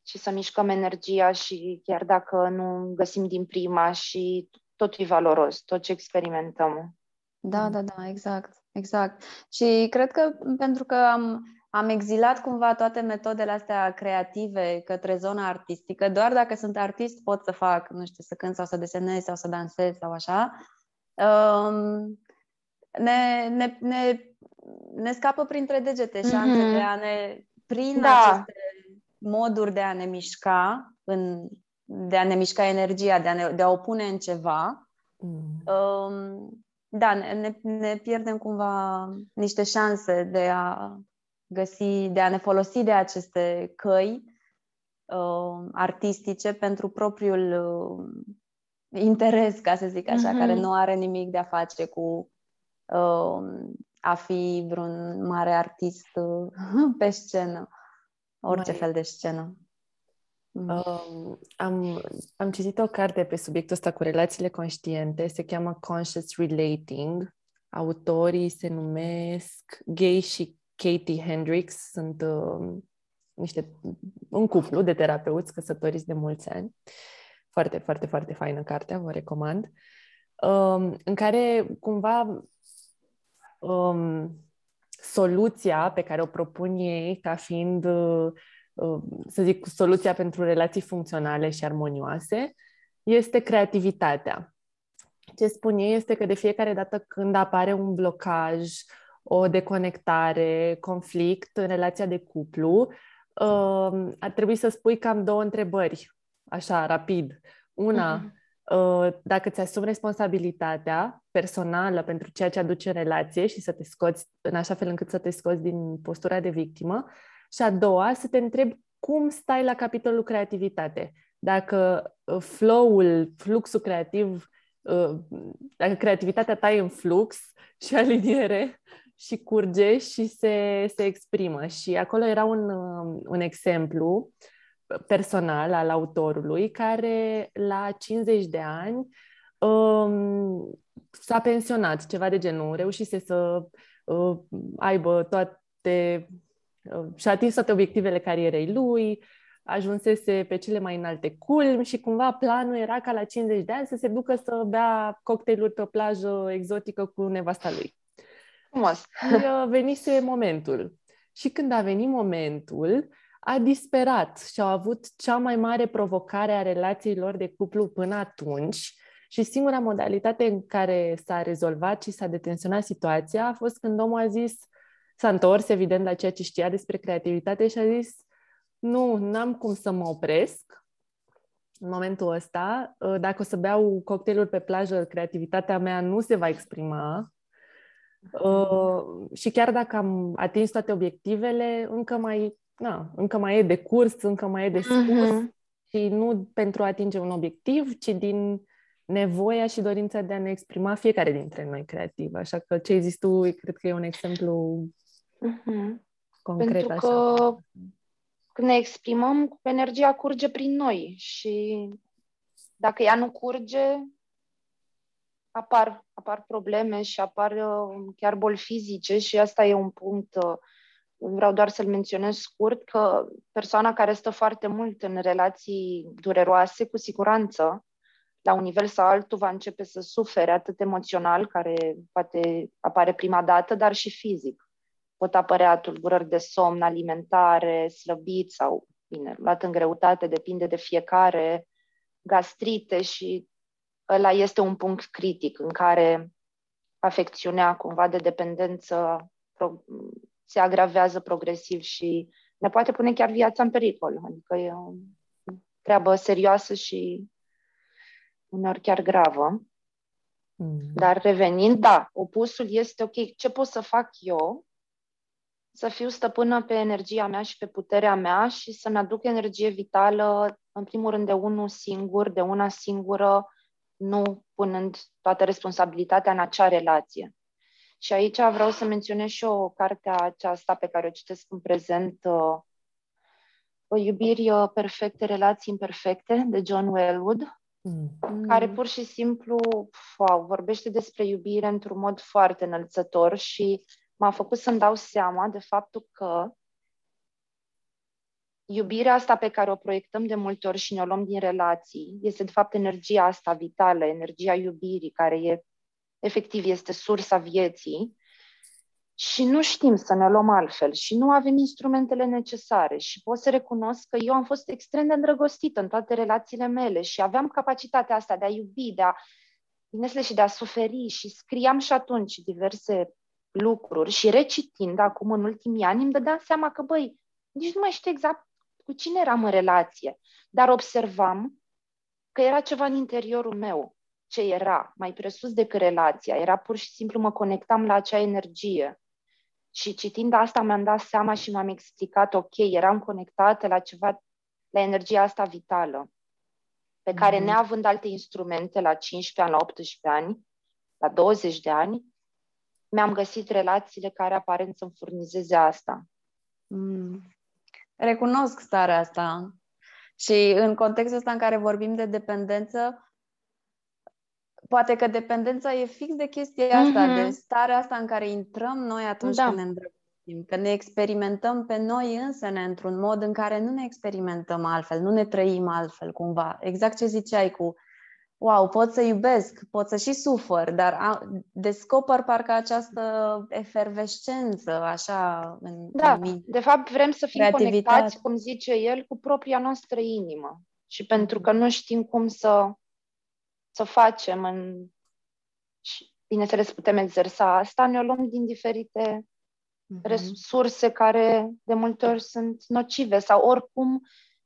Și să mișcăm energia și chiar dacă nu găsim din prima și tot e valoros, tot ce experimentăm. Da, mm. da, da, exact, exact. Și cred că pentru că am, am exilat cumva toate metodele astea creative către zona artistică. Doar dacă sunt artist pot să fac, nu știu, să cânt sau să desenez sau să dansez sau așa. Um, ne, ne, ne, ne scapă printre degete șanse mm-hmm. de a ne, prin da. aceste moduri de a ne mișca, în, de a ne mișca energia, de a, ne, de a o pune în ceva, mm. um, da, ne, ne, ne pierdem cumva niște șanse de a găsi, de a ne folosi de aceste căi uh, artistice pentru propriul uh, interes, ca să zic așa, mm-hmm. care nu are nimic de a face cu uh, a fi vreun mare artist uh, pe scenă, orice Mai... fel de scenă. Um, am, am citit o carte pe subiectul ăsta cu relațiile conștiente, se cheamă Conscious Relating. Autorii se numesc Gay și Katie Hendricks, sunt uh, niște, un cuplu de terapeuți căsătoriți de mulți ani. Foarte, foarte, foarte faină cartea, vă recomand. Um, în care cumva um, soluția pe care o propun ei ca fiind uh, Uh, să zic, soluția pentru relații funcționale și armonioase este creativitatea. Ce spun ei este că de fiecare dată când apare un blocaj, o deconectare, conflict în relația de cuplu, uh, ar trebui să spui cam două întrebări, așa, rapid. Una, uh-huh. dacă ți asumi responsabilitatea personală pentru ceea ce aduce în relație și să te scoți în așa fel încât să te scoți din postura de victimă, și a doua, să te întrebi cum stai la capitolul creativitate. Dacă uh, flow-ul, fluxul creativ, uh, dacă creativitatea ta e în flux și aliniere și curge și se, se exprimă. Și acolo era un, uh, un exemplu personal al autorului care la 50 de ani um, s-a pensionat, ceva de genul, reușise să uh, aibă toate și-a atins toate obiectivele carierei lui, ajunsese pe cele mai înalte culmi și cumva planul era ca la 50 de ani să se ducă să bea cocktailuri pe o plajă exotică cu nevasta lui. Frumos! Și uh, venise momentul. Și când a venit momentul, a disperat și au avut cea mai mare provocare a relațiilor de cuplu până atunci și singura modalitate în care s-a rezolvat și s-a detenționat situația a fost când omul a zis s-a întors, evident, la ceea ce știa despre creativitate și a zis nu, n-am cum să mă opresc în momentul ăsta. Ă, dacă o să beau cocktailuri pe plajă, creativitatea mea nu se va exprima. Uh, și chiar dacă am atins toate obiectivele, încă mai, na, încă mai e de curs, încă mai e de spus. Uh-huh. Și nu pentru a atinge un obiectiv, ci din nevoia și dorința de a ne exprima fiecare dintre noi creativ. Așa că ce ai zis tu, cred că e un exemplu Uh-huh. Concret Pentru așa. că când ne exprimăm, energia curge prin noi și dacă ea nu curge, apar, apar probleme și apar uh, chiar boli fizice și asta e un punct, uh, vreau doar să-l menționez scurt, că persoana care stă foarte mult în relații dureroase, cu siguranță, la un nivel sau altul va începe să sufere atât emoțional, care poate apare prima dată, dar și fizic. Pot apărea tulburări de somn, alimentare, slăbit sau, bine, luat în greutate, depinde de fiecare, gastrite și ăla este un punct critic în care afecțiunea cumva de dependență pro- se agravează progresiv și ne poate pune chiar viața în pericol. Adică e o treabă serioasă și uneori chiar gravă. Mm. Dar revenind, da, opusul este, ok, ce pot să fac eu să fiu stăpână pe energia mea și pe puterea mea și să-mi aduc energie vitală, în primul rând, de unul singur, de una singură, nu punând toată responsabilitatea în acea relație. Și aici vreau să menționez și o carte aceasta pe care o citesc în prezent, uh, o iubiri uh, perfecte, relații imperfecte, de John Wellwood, mm. care pur și simplu wow, vorbește despre iubire într-un mod foarte înălțător și m-a făcut să-mi dau seama de faptul că iubirea asta pe care o proiectăm de multe ori și ne o luăm din relații este de fapt energia asta vitală, energia iubirii, care e efectiv este sursa vieții. și nu știm să ne luăm altfel și nu avem instrumentele necesare și pot să recunosc că eu am fost extrem de îndrăgostită în toate relațiile mele și aveam capacitatea asta de a iubi, de a, bineînțeles, și de a suferi și scriam și atunci diverse lucruri și recitind acum în ultimii ani îmi dădeam seama că, băi, nici nu mai știu exact cu cine eram în relație, dar observam că era ceva în interiorul meu, ce era, mai presus decât relația, era pur și simplu mă conectam la acea energie. Și citind asta mi-am dat seama și m-am explicat, ok, eram conectată la ceva, la energia asta vitală, pe care mm-hmm. neavând alte instrumente la 15 ani, la 18 ani, la 20 de ani, mi-am găsit relațiile care aparent să-mi furnizeze asta. Mm. Recunosc starea asta. Și în contextul ăsta în care vorbim de dependență, poate că dependența e fix de chestia asta, mm-hmm. de starea asta în care intrăm noi atunci da. când ne îndrăgostim, că ne experimentăm pe noi însăne într-un mod în care nu ne experimentăm altfel, nu ne trăim altfel cumva. Exact ce ziceai cu wow, pot să iubesc, pot să și sufăr, dar a, descoper parcă această efervescență, așa, în, Da, în de fapt vrem să fim conectați, cum zice el, cu propria noastră inimă. Și pentru că nu știm cum să, să facem în... Și, bineînțeles, putem exersa asta, ne o luăm din diferite uh-huh. resurse care de multe ori sunt nocive sau oricum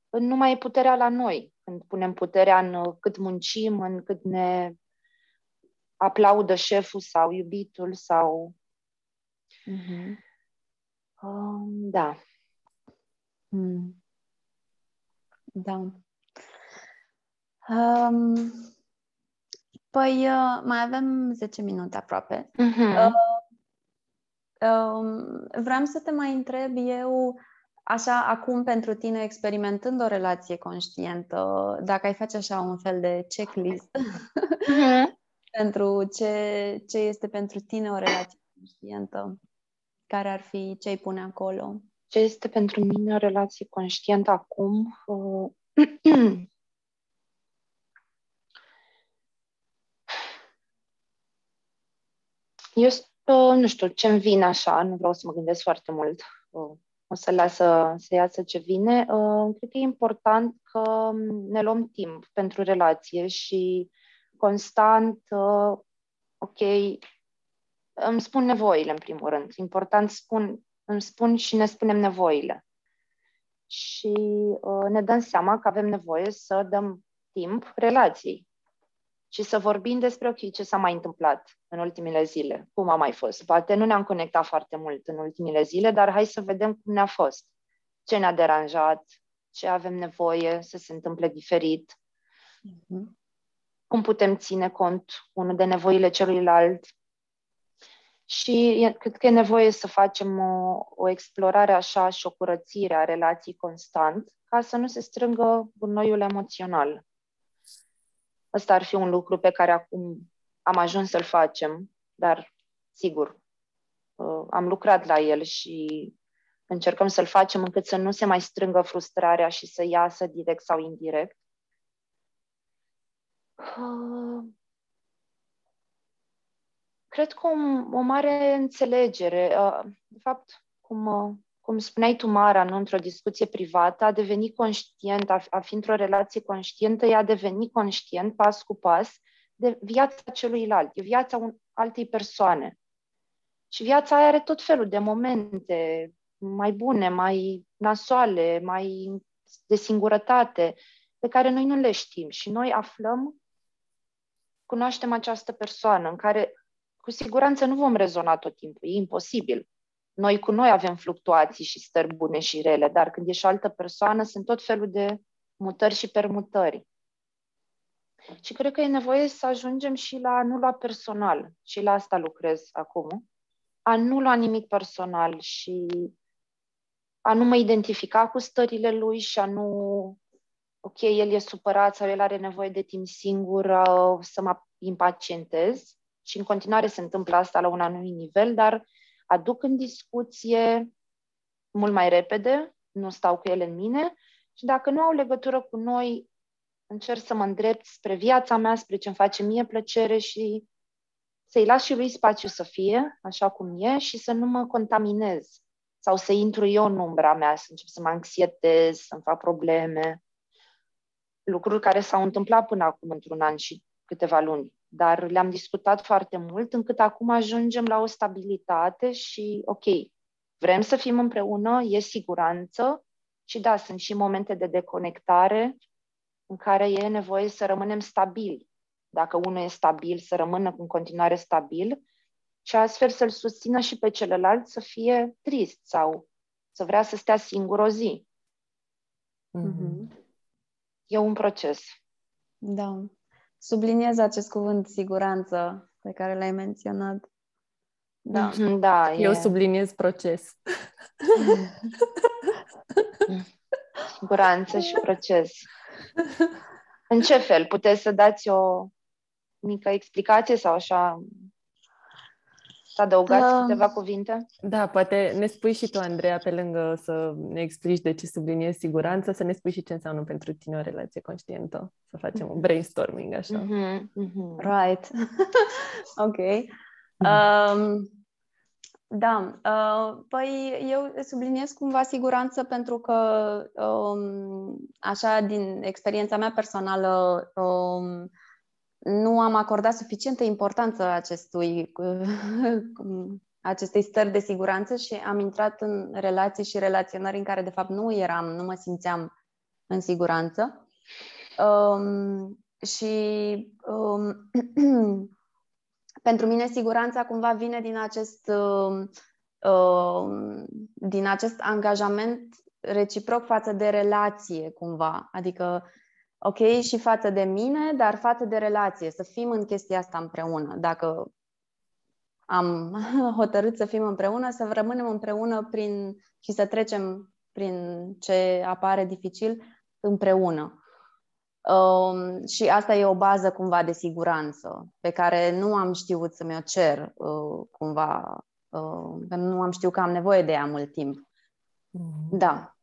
nu mai e puterea la noi când punem puterea în uh, cât muncim, în cât ne aplaudă șeful sau iubitul sau... Mm-hmm. Uh, da. Mm. Da. Um, păi uh, mai avem 10 minute aproape. Mm-hmm. Uh, um, vreau să te mai întreb eu Așa, acum pentru tine, experimentând o relație conștientă, dacă ai face așa un fel de checklist uh-huh. pentru ce, ce este pentru tine o relație conștientă, care ar fi ce ai pune acolo? Ce este pentru mine o relație conștientă acum? Uh... Eu, uh, nu știu, ce-mi vine așa, nu vreau să mă gândesc foarte mult. Uh o să lasă să iasă ce vine. Uh, cred că e important că ne luăm timp pentru relație și constant, uh, ok, îmi spun nevoile în primul rând. Important spun, îmi spun și ne spunem nevoile. Și uh, ne dăm seama că avem nevoie să dăm timp relației și să vorbim despre, ok, ce s-a mai întâmplat în ultimile zile, cum a mai fost. Poate nu ne-am conectat foarte mult în ultimile zile, dar hai să vedem cum ne-a fost. Ce ne-a deranjat, ce avem nevoie să se întâmple diferit, mm-hmm. cum putem ține cont unul de nevoile celuilalt. Și e, cred că e nevoie să facem o, o explorare așa și o curățire a relației constant, ca să nu se strângă gunoiul emoțional. Ăsta ar fi un lucru pe care acum am ajuns să-l facem, dar sigur, uh, am lucrat la el și încercăm să-l facem încât să nu se mai strângă frustrarea și să iasă direct sau indirect. Uh, cred că o, o mare înțelegere. Uh, de fapt, cum cum spuneai tu, Mara, nu, într-o discuție privată, a deveni conștient, a, a fi într-o relație conștientă, e a deveni conștient pas cu pas de viața celuilalt, e viața un, altei persoane. Și viața aia are tot felul de momente mai bune, mai nasoale, mai de singurătate, pe care noi nu le știm. Și noi aflăm, cunoaștem această persoană în care cu siguranță nu vom rezona tot timpul, e imposibil. Noi cu noi avem fluctuații și stări bune și rele, dar când ești o altă persoană, sunt tot felul de mutări și permutări. Și cred că e nevoie să ajungem și la a nu lua personal. Și la asta lucrez acum. A nu lua nimic personal și a nu mă identifica cu stările lui și a nu... Ok, el e supărat sau el are nevoie de timp singur, uh, să mă impacientez. Și în continuare se întâmplă asta la un anumit nivel, dar aduc în discuție mult mai repede, nu stau cu ele în mine și dacă nu au legătură cu noi, încerc să mă îndrept spre viața mea, spre ce îmi face mie plăcere și să-i las și lui spațiu să fie așa cum e și să nu mă contaminez sau să intru eu în umbra mea, să încep să mă anxietez, să-mi fac probleme. Lucruri care s-au întâmplat până acum într-un an și câteva luni, dar le-am discutat foarte mult încât acum ajungem la o stabilitate și ok, vrem să fim împreună, e siguranță și da, sunt și momente de deconectare în care e nevoie să rămânem stabili. Dacă unul e stabil, să rămână în continuare stabil și astfel să-l susțină și pe celălalt să fie trist sau să vrea să stea singur o zi. Mm-hmm. E un proces. Da. Subliniez acest cuvânt siguranță pe care l-ai menționat. Da. Mm-hmm, da Eu e... subliniez proces. Siguranță și proces. În ce fel? Puteți să dați o mică explicație sau așa să adăugați uh, câteva cuvinte? Da, poate ne spui și tu, Andreea, pe lângă să ne explici de ce subliniezi siguranță, să ne spui și ce înseamnă pentru tine o relație conștientă. Să facem un brainstorming, așa. Mm-hmm, mm-hmm. Right. ok. Um, da, uh, păi eu subliniez cumva siguranță pentru că, um, așa, din experiența mea personală, um, nu am acordat suficientă importanță acestui, acestei stări de siguranță și am intrat în relații și relaționări în care, de fapt, nu eram, nu mă simțeam în siguranță. Um, și um, pentru mine siguranța cumva vine din acest, uh, uh, din acest angajament reciproc față de relație, cumva. Adică ok, și față de mine, dar față de relație, să fim în chestia asta împreună. Dacă am hotărât să fim împreună, să rămânem împreună prin, și să trecem prin ce apare dificil împreună. Um, și asta e o bază cumva de siguranță pe care nu am știut să mi-o cer uh, cumva, uh, că nu am știut că am nevoie de ea mult timp. Mm-hmm. Da.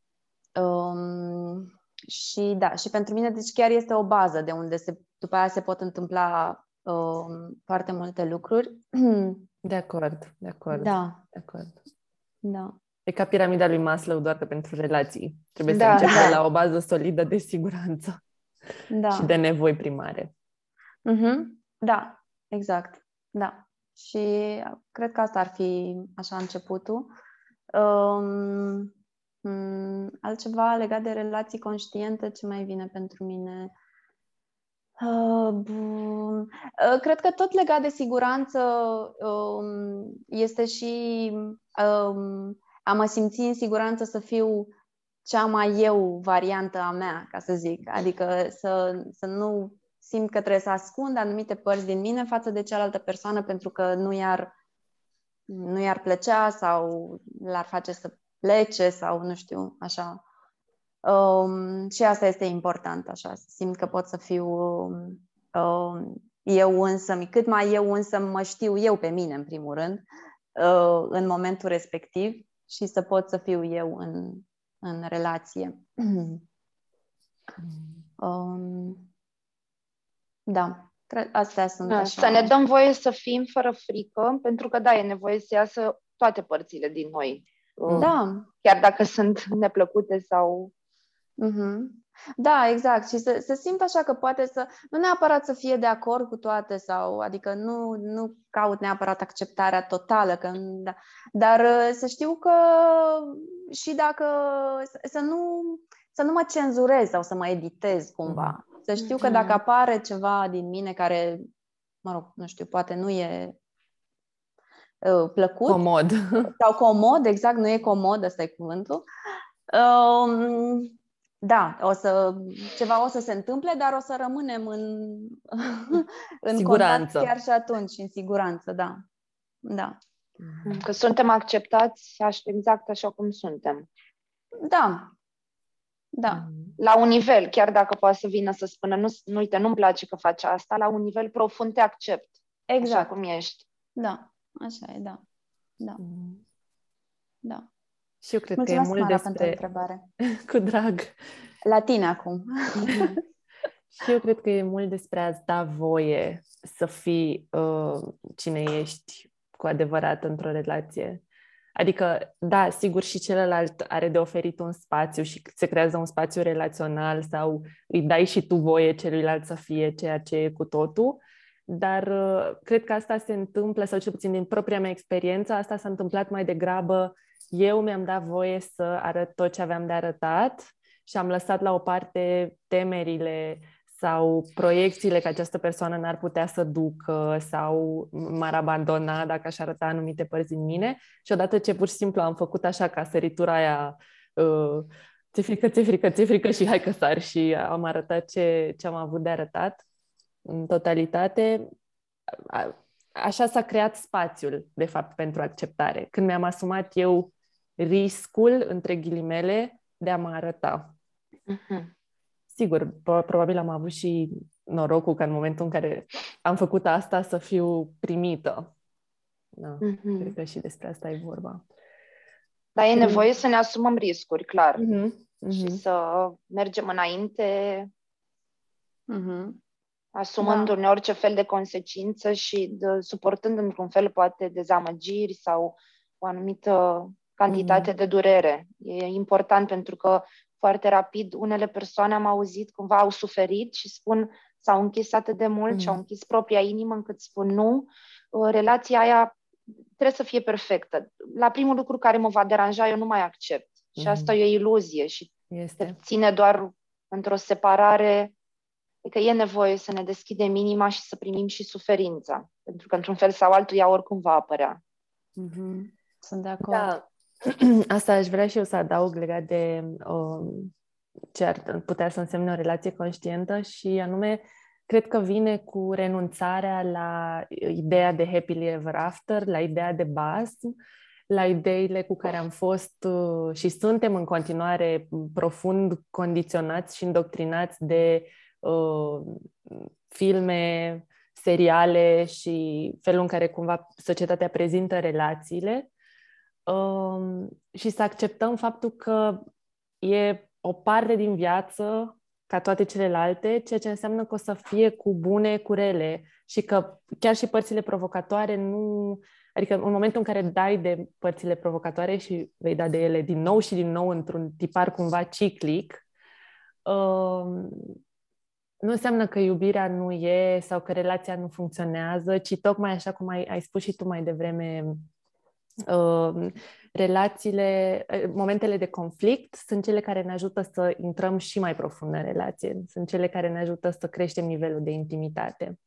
Um, și da, și pentru mine deci chiar este o bază de unde se, după aia se pot întâmpla uh, foarte multe lucruri. De acord, de acord. Da. De acord. Da. E ca piramida lui Maslow doar că pentru relații. Trebuie da, să începe da. la o bază solidă de siguranță da. și de nevoi primare. Mm-hmm. Da, exact. Da. Și cred că asta ar fi așa începutul. Um, Mm, altceva legat de relații conștiente, ce mai vine pentru mine? Uh, bun. Uh, cred că tot legat de siguranță um, este și um, a mă simți în siguranță să fiu cea mai eu variantă a mea, ca să zic. Adică să, să nu simt că trebuie să ascund anumite părți din mine față de cealaltă persoană pentru că nu i-ar, nu i-ar plăcea sau l-ar face să plece sau nu știu, așa. Um, și asta este important, așa, să simt că pot să fiu um, eu însă, cât mai eu însă mă știu eu pe mine, în primul rând, uh, în momentul respectiv și să pot să fiu eu în, în relație. um, da, astea sunt da, așa. Să ne dăm voie să fim fără frică, pentru că da, e nevoie să iasă toate părțile din noi Uh, da. Chiar dacă sunt neplăcute sau... Mm-hmm. Da, exact. Și să, să simt așa că poate să, nu neapărat să fie de acord cu toate sau, adică nu, nu caut neapărat acceptarea totală, că, da, dar uh, să știu că și dacă, să, să nu, să nu mă cenzurez sau să mă editez cumva. Mm-hmm. Să știu că dacă mm-hmm. apare ceva din mine care, mă rog, nu știu, poate nu e Uh, plăcut. Comod. Sau comod, exact, nu e comod, ăsta e cuvântul. Um, da, o să, ceva o să se întâmple, dar o să rămânem în, în siguranță. chiar și atunci, în siguranță, da. Da. Mm. Că suntem acceptați exact așa cum suntem. Da. Da. La un nivel, chiar dacă poate să vină să spună, nu, nu uite, nu-mi place că faci asta, la un nivel profund te accept. Exact. Așa cum ești. Da. Așa e, da. Da. Mm. Da. Și eu cred Mulțumesc, că e mult Mara, despre... întrebare. Cu drag. La tine acum. Și eu cred că e mult despre a-ți da voie să fii uh, cine ești cu adevărat într-o relație. Adică, da, sigur, și celălalt are de oferit un spațiu și se creează un spațiu relațional sau îi dai și tu voie celuilalt să fie ceea ce e cu totul, dar uh, cred că asta se întâmplă, sau cel puțin din propria mea experiență, asta s-a întâmplat mai degrabă. Eu mi-am dat voie să arăt tot ce aveam de arătat și am lăsat la o parte temerile sau proiecțiile că această persoană n-ar putea să ducă sau m-ar abandona dacă aș arăta anumite părți din mine. Și odată ce pur și simplu am făcut așa ca săritura aia uh, ți frică, ți frică, ți frică și hai că sar și am arătat ce, ce am avut de arătat în totalitate, a, așa s-a creat spațiul, de fapt, pentru acceptare. Când mi-am asumat eu riscul, între ghilimele, de a mă arăta. Uh-huh. Sigur, probabil am avut și norocul ca în momentul în care am făcut asta să fiu primită. Da, uh-huh. Cred că și despre asta e vorba. Dar e nevoie să ne asumăm riscuri, clar. Uh-huh. Uh-huh. Și să mergem înainte uh-huh. Asumându-ne da. orice fel de consecință și de, suportând într-un fel poate dezamăgiri sau o anumită cantitate uh-huh. de durere. E important pentru că foarte rapid. Unele persoane am auzit cumva au suferit și spun s-au închis atât de mult mm. și au închis propria inimă încât spun nu, uh, relația aia trebuie să fie perfectă. La primul lucru care mă va deranja, eu nu mai accept. Mm. Și asta mm. e o iluzie și este. ține doar într-o separare Adică e nevoie să ne deschidem inima și să primim și suferința. Pentru că, într-un fel sau altul, ea oricum va apărea. Mm-hmm. Sunt de acord. Da. Asta aș vrea și eu să adaug legat de um, ce ar putea să însemne o relație conștientă și anume, cred că vine cu renunțarea la ideea de happily ever after, la ideea de bază, la ideile cu care am fost uh, și suntem în continuare profund condiționați și îndoctrinați de uh, filme, seriale și felul în care cumva societatea prezintă relațiile. Um, și să acceptăm faptul că e o parte din viață ca toate celelalte, ceea ce înseamnă că o să fie cu bune, cu rele și că chiar și părțile provocatoare nu... Adică în momentul în care dai de părțile provocatoare și vei da de ele din nou și din nou într-un tipar cumva ciclic, um, nu înseamnă că iubirea nu e sau că relația nu funcționează, ci tocmai așa cum ai, ai spus și tu mai devreme, uh, relațiile, uh, momentele de conflict sunt cele care ne ajută să intrăm și mai profund în relație, sunt cele care ne ajută să creștem nivelul de intimitate.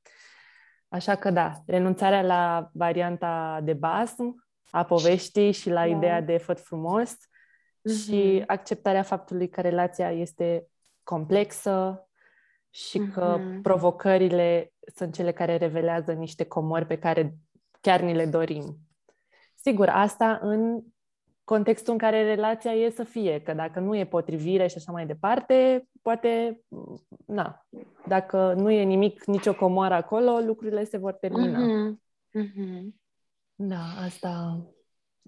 Așa că da, renunțarea la varianta de basm a poveștii și la da. ideea de făt frumos mm-hmm. și acceptarea faptului că relația este complexă și că mm-hmm. provocările sunt cele care revelează niște comori pe care chiar ni le dorim. Sigur, asta în contextul în care relația e să fie, că dacă nu e potrivire și așa mai departe, poate, na, dacă nu e nimic, nicio comoară acolo, lucrurile se vor termina. Mm-hmm. Mm-hmm. Da, asta,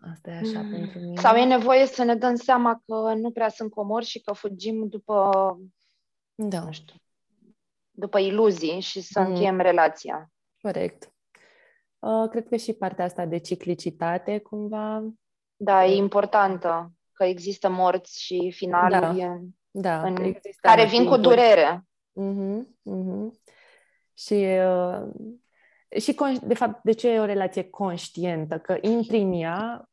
asta e așa mm. pentru mine. Sau e nevoie să ne dăm seama că nu prea sunt comori și că fugim după, da. nu știu, după iluzii și să mm. încheiem relația. Corect. Uh, cred că și partea asta de ciclicitate, cumva. Da, e importantă că există morți și finaluri da. Da, în, care vin cu durere. Uh-huh, uh-huh. Și, uh, și, de fapt, de ce e o relație conștientă? Că intri în ea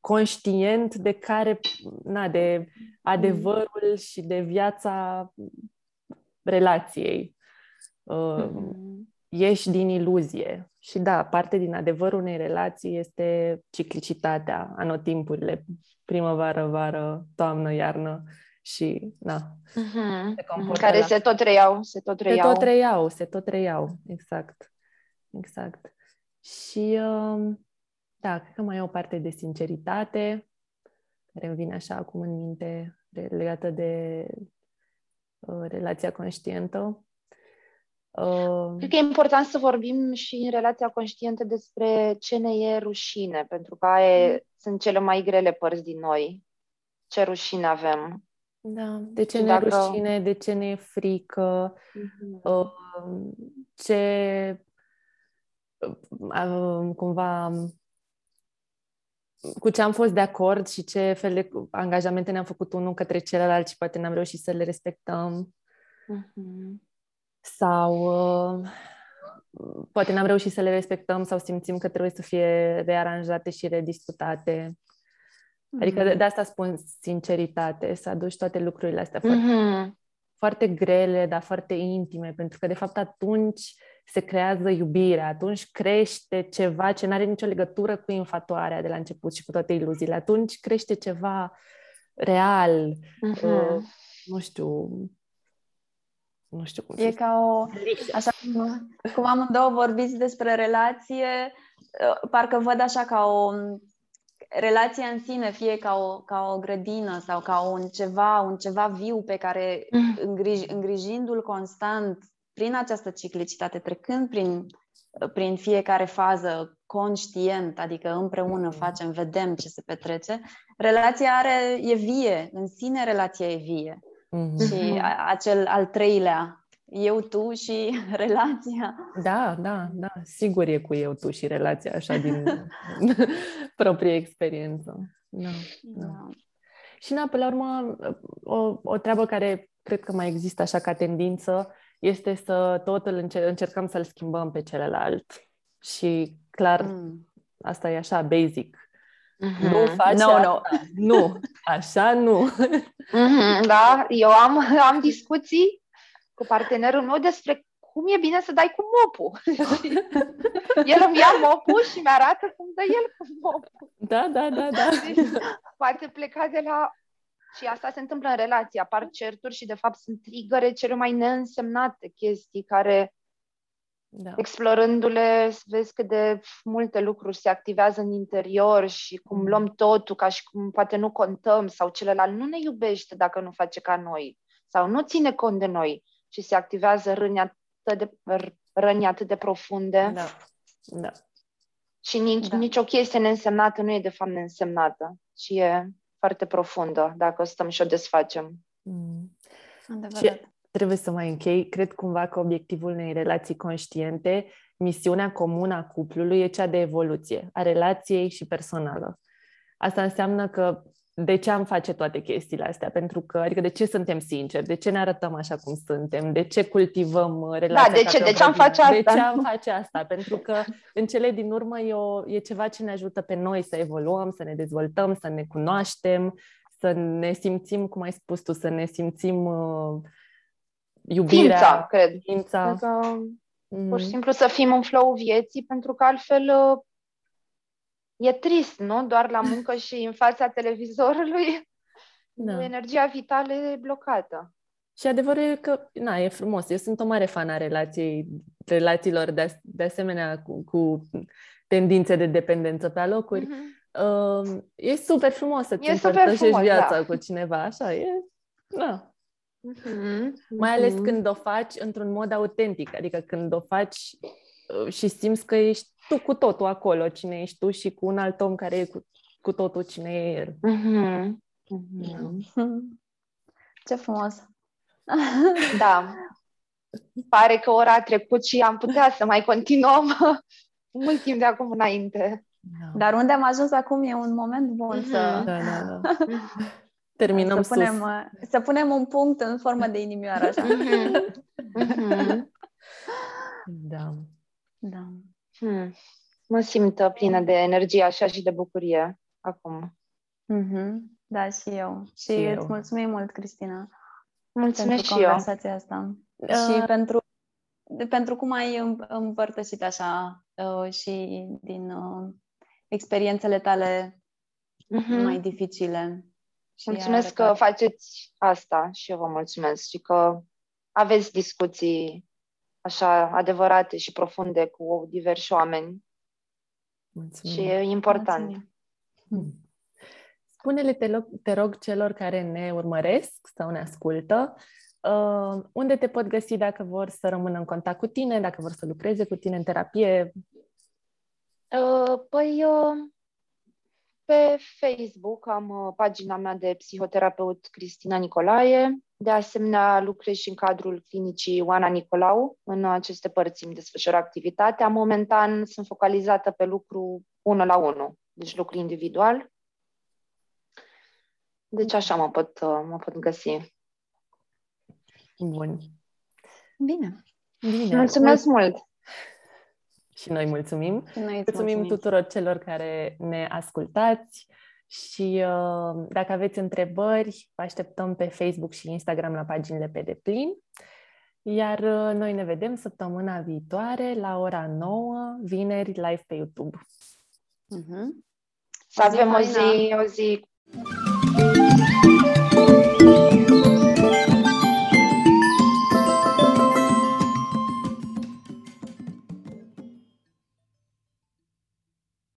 conștient de care, na, de adevărul și de viața relației. Uh, uh-huh ieși din iluzie. Și da, parte din adevărul unei relații este ciclicitatea, anotimpurile, primăvară, vară, toamnă, iarnă și na. Uh-huh. Se Care la... se tot reiau, se tot reiau. Se tot reiau, se tot reiau, exact. Exact. Și uh, da, cred că mai e o parte de sinceritate care îmi vine așa acum în minte legată de uh, relația conștientă Uh... Cred că e important să vorbim și în relația conștientă despre ce ne e rușine, pentru că aia mm. sunt cele mai grele părți din noi. Ce rușine avem. Da, de ce ne dacă... rușine, de ce ne e frică, uh-huh. ce uh, cumva cu ce am fost de acord și ce fel de angajamente ne-am făcut unul către celălalt și poate n-am reușit să le respectăm. Uh-huh. Sau uh, poate n-am reușit să le respectăm sau simțim că trebuie să fie rearanjate și rediscutate. Uh-huh. Adică de, de asta spun sinceritate, să aduci toate lucrurile astea uh-huh. foarte, foarte grele, dar foarte intime, pentru că de fapt atunci se creează iubirea, atunci crește ceva ce nu are nicio legătură cu infatuarea de la început și cu toate iluziile. Atunci crește ceva real, uh-huh. uh, nu știu, nu știu cum E ca o... Așa cum, cum amândouă vorbiți despre relație, uh, parcă văd așa ca o relația în sine, fie ca o, ca o grădină sau ca un ceva, un ceva viu pe care mm. îngrij, îngrijindu-l constant prin această ciclicitate, trecând prin, prin fiecare fază conștient, adică împreună mm. facem, vedem ce se petrece, relația are, e vie, în sine relația e vie. Mm-hmm. Și a, acel al treilea, eu, tu și relația. Da, da, da, sigur e cu eu, tu și relația, așa din proprie experiență. Da, da. da. Și, na, pe la urmă, o, o treabă care cred că mai există așa ca tendință este să tot îl încer- încercăm să-l schimbăm pe celălalt. Și clar, mm. asta e așa basic. Mm-hmm. Nu faci no, asta. No. Nu, așa nu. Mm-hmm, da, eu am, am discuții cu partenerul meu despre cum e bine să dai cu mopul. el îmi ia mopul și mi-arată cum dă el cu mopul. Da, da, da, da. Poate pleca de la și asta se întâmplă în relație, apar certuri și de fapt sunt trigăre cele mai neînsemnate chestii care da. explorându-le vezi cât de multe lucruri se activează în interior și cum mm. luăm totul ca și cum poate nu contăm sau celălalt nu ne iubește dacă nu face ca noi sau nu ține cont de noi și se activează răni atât de, răni atât de profunde. Da. Da. Și nici, da. nici o chestie neînsemnată nu e de fapt neînsemnată, ci e foarte profundă, dacă o stăm și o desfacem. Mm. Și trebuie să mai închei. Cred cumva că obiectivul unei relații conștiente, misiunea comună a cuplului e cea de evoluție, a relației și personală. Asta înseamnă că de ce am face toate chestiile astea? Pentru că, adică de ce suntem sinceri? De ce ne arătăm așa cum suntem? De ce cultivăm uh, relația? Da, de ce? De ce am face asta? De ce am face asta? Pentru că în cele din urmă e, o, e ceva ce ne ajută pe noi să evoluăm, să ne dezvoltăm, să ne cunoaștem, să ne simțim, cum ai spus tu, să ne simțim uh, iubirea. Ființa, cred. Ființa. Adică, mm. Pur și simplu să fim în flow vieții, pentru că altfel uh, e trist, nu? Doar la muncă și în fața televizorului da. energia vitală e blocată. Și adevărul e că, na, e frumos. Eu sunt o mare fan a relației, relațiilor de, de asemenea cu, cu tendințe de dependență pe alocuri. Mm-hmm. Uh, e super frumos să-ți împărtășești viața da. cu cineva, așa, e, na. Mm-hmm. Mai ales mm-hmm. când o faci într-un mod autentic, adică când o faci uh, și simți că ești tu cu totul acolo, cine ești tu și cu un alt om care e cu, cu totul cine e el. Mm-hmm. Mm-hmm. Ce frumos! Da. Pare că ora a trecut și am putea să mai continuăm mult timp de acum înainte. Da. Dar unde am ajuns acum e un moment bun mm-hmm. să... Da, da, da. Terminăm să punem, sus. Să punem un punct în formă de inimioară, așa. Mm-hmm. Mm-hmm. Da. Da. Hmm. Mă simt plină de energie așa și de bucurie acum. Mm-hmm. Da, și eu. Și, și îți eu. mulțumim mult, Cristina. Mulțumesc pentru și conversația eu. asta. Uh. Și pentru, pentru cum ai împărtășit așa uh, și din uh, experiențele tale mm-hmm. mai dificile. Și mulțumesc că faceți asta și eu vă mulțumesc și că aveți discuții așa adevărate și profunde cu diversi oameni. Mulțumim. Și e important. Mulțumim. Hmm. Spune-le, te, rog, te rog, celor care ne urmăresc sau ne ascultă, uh, unde te pot găsi dacă vor să rămână în contact cu tine, dacă vor să lucreze cu tine în terapie? Uh, păi, uh, pe Facebook am uh, pagina mea de psihoterapeut Cristina Nicolae. De asemenea, lucrez și în cadrul clinicii Oana Nicolau. În aceste părți îmi desfășor activitatea. Momentan sunt focalizată pe lucru unul la unul, deci lucru individual. Deci așa mă pot, uh, mă pot găsi. Bun. Bine. Bine. Mulțumesc mult! Și noi mulțumim. Și noi mulțumim, mulțumim tuturor celor care ne ascultați și uh, dacă aveți întrebări, vă așteptăm pe Facebook și Instagram la paginile pe deplin. Iar uh, noi ne vedem săptămâna viitoare la ora 9, vineri, live pe YouTube. Uh-huh. Să avem o zi, o zi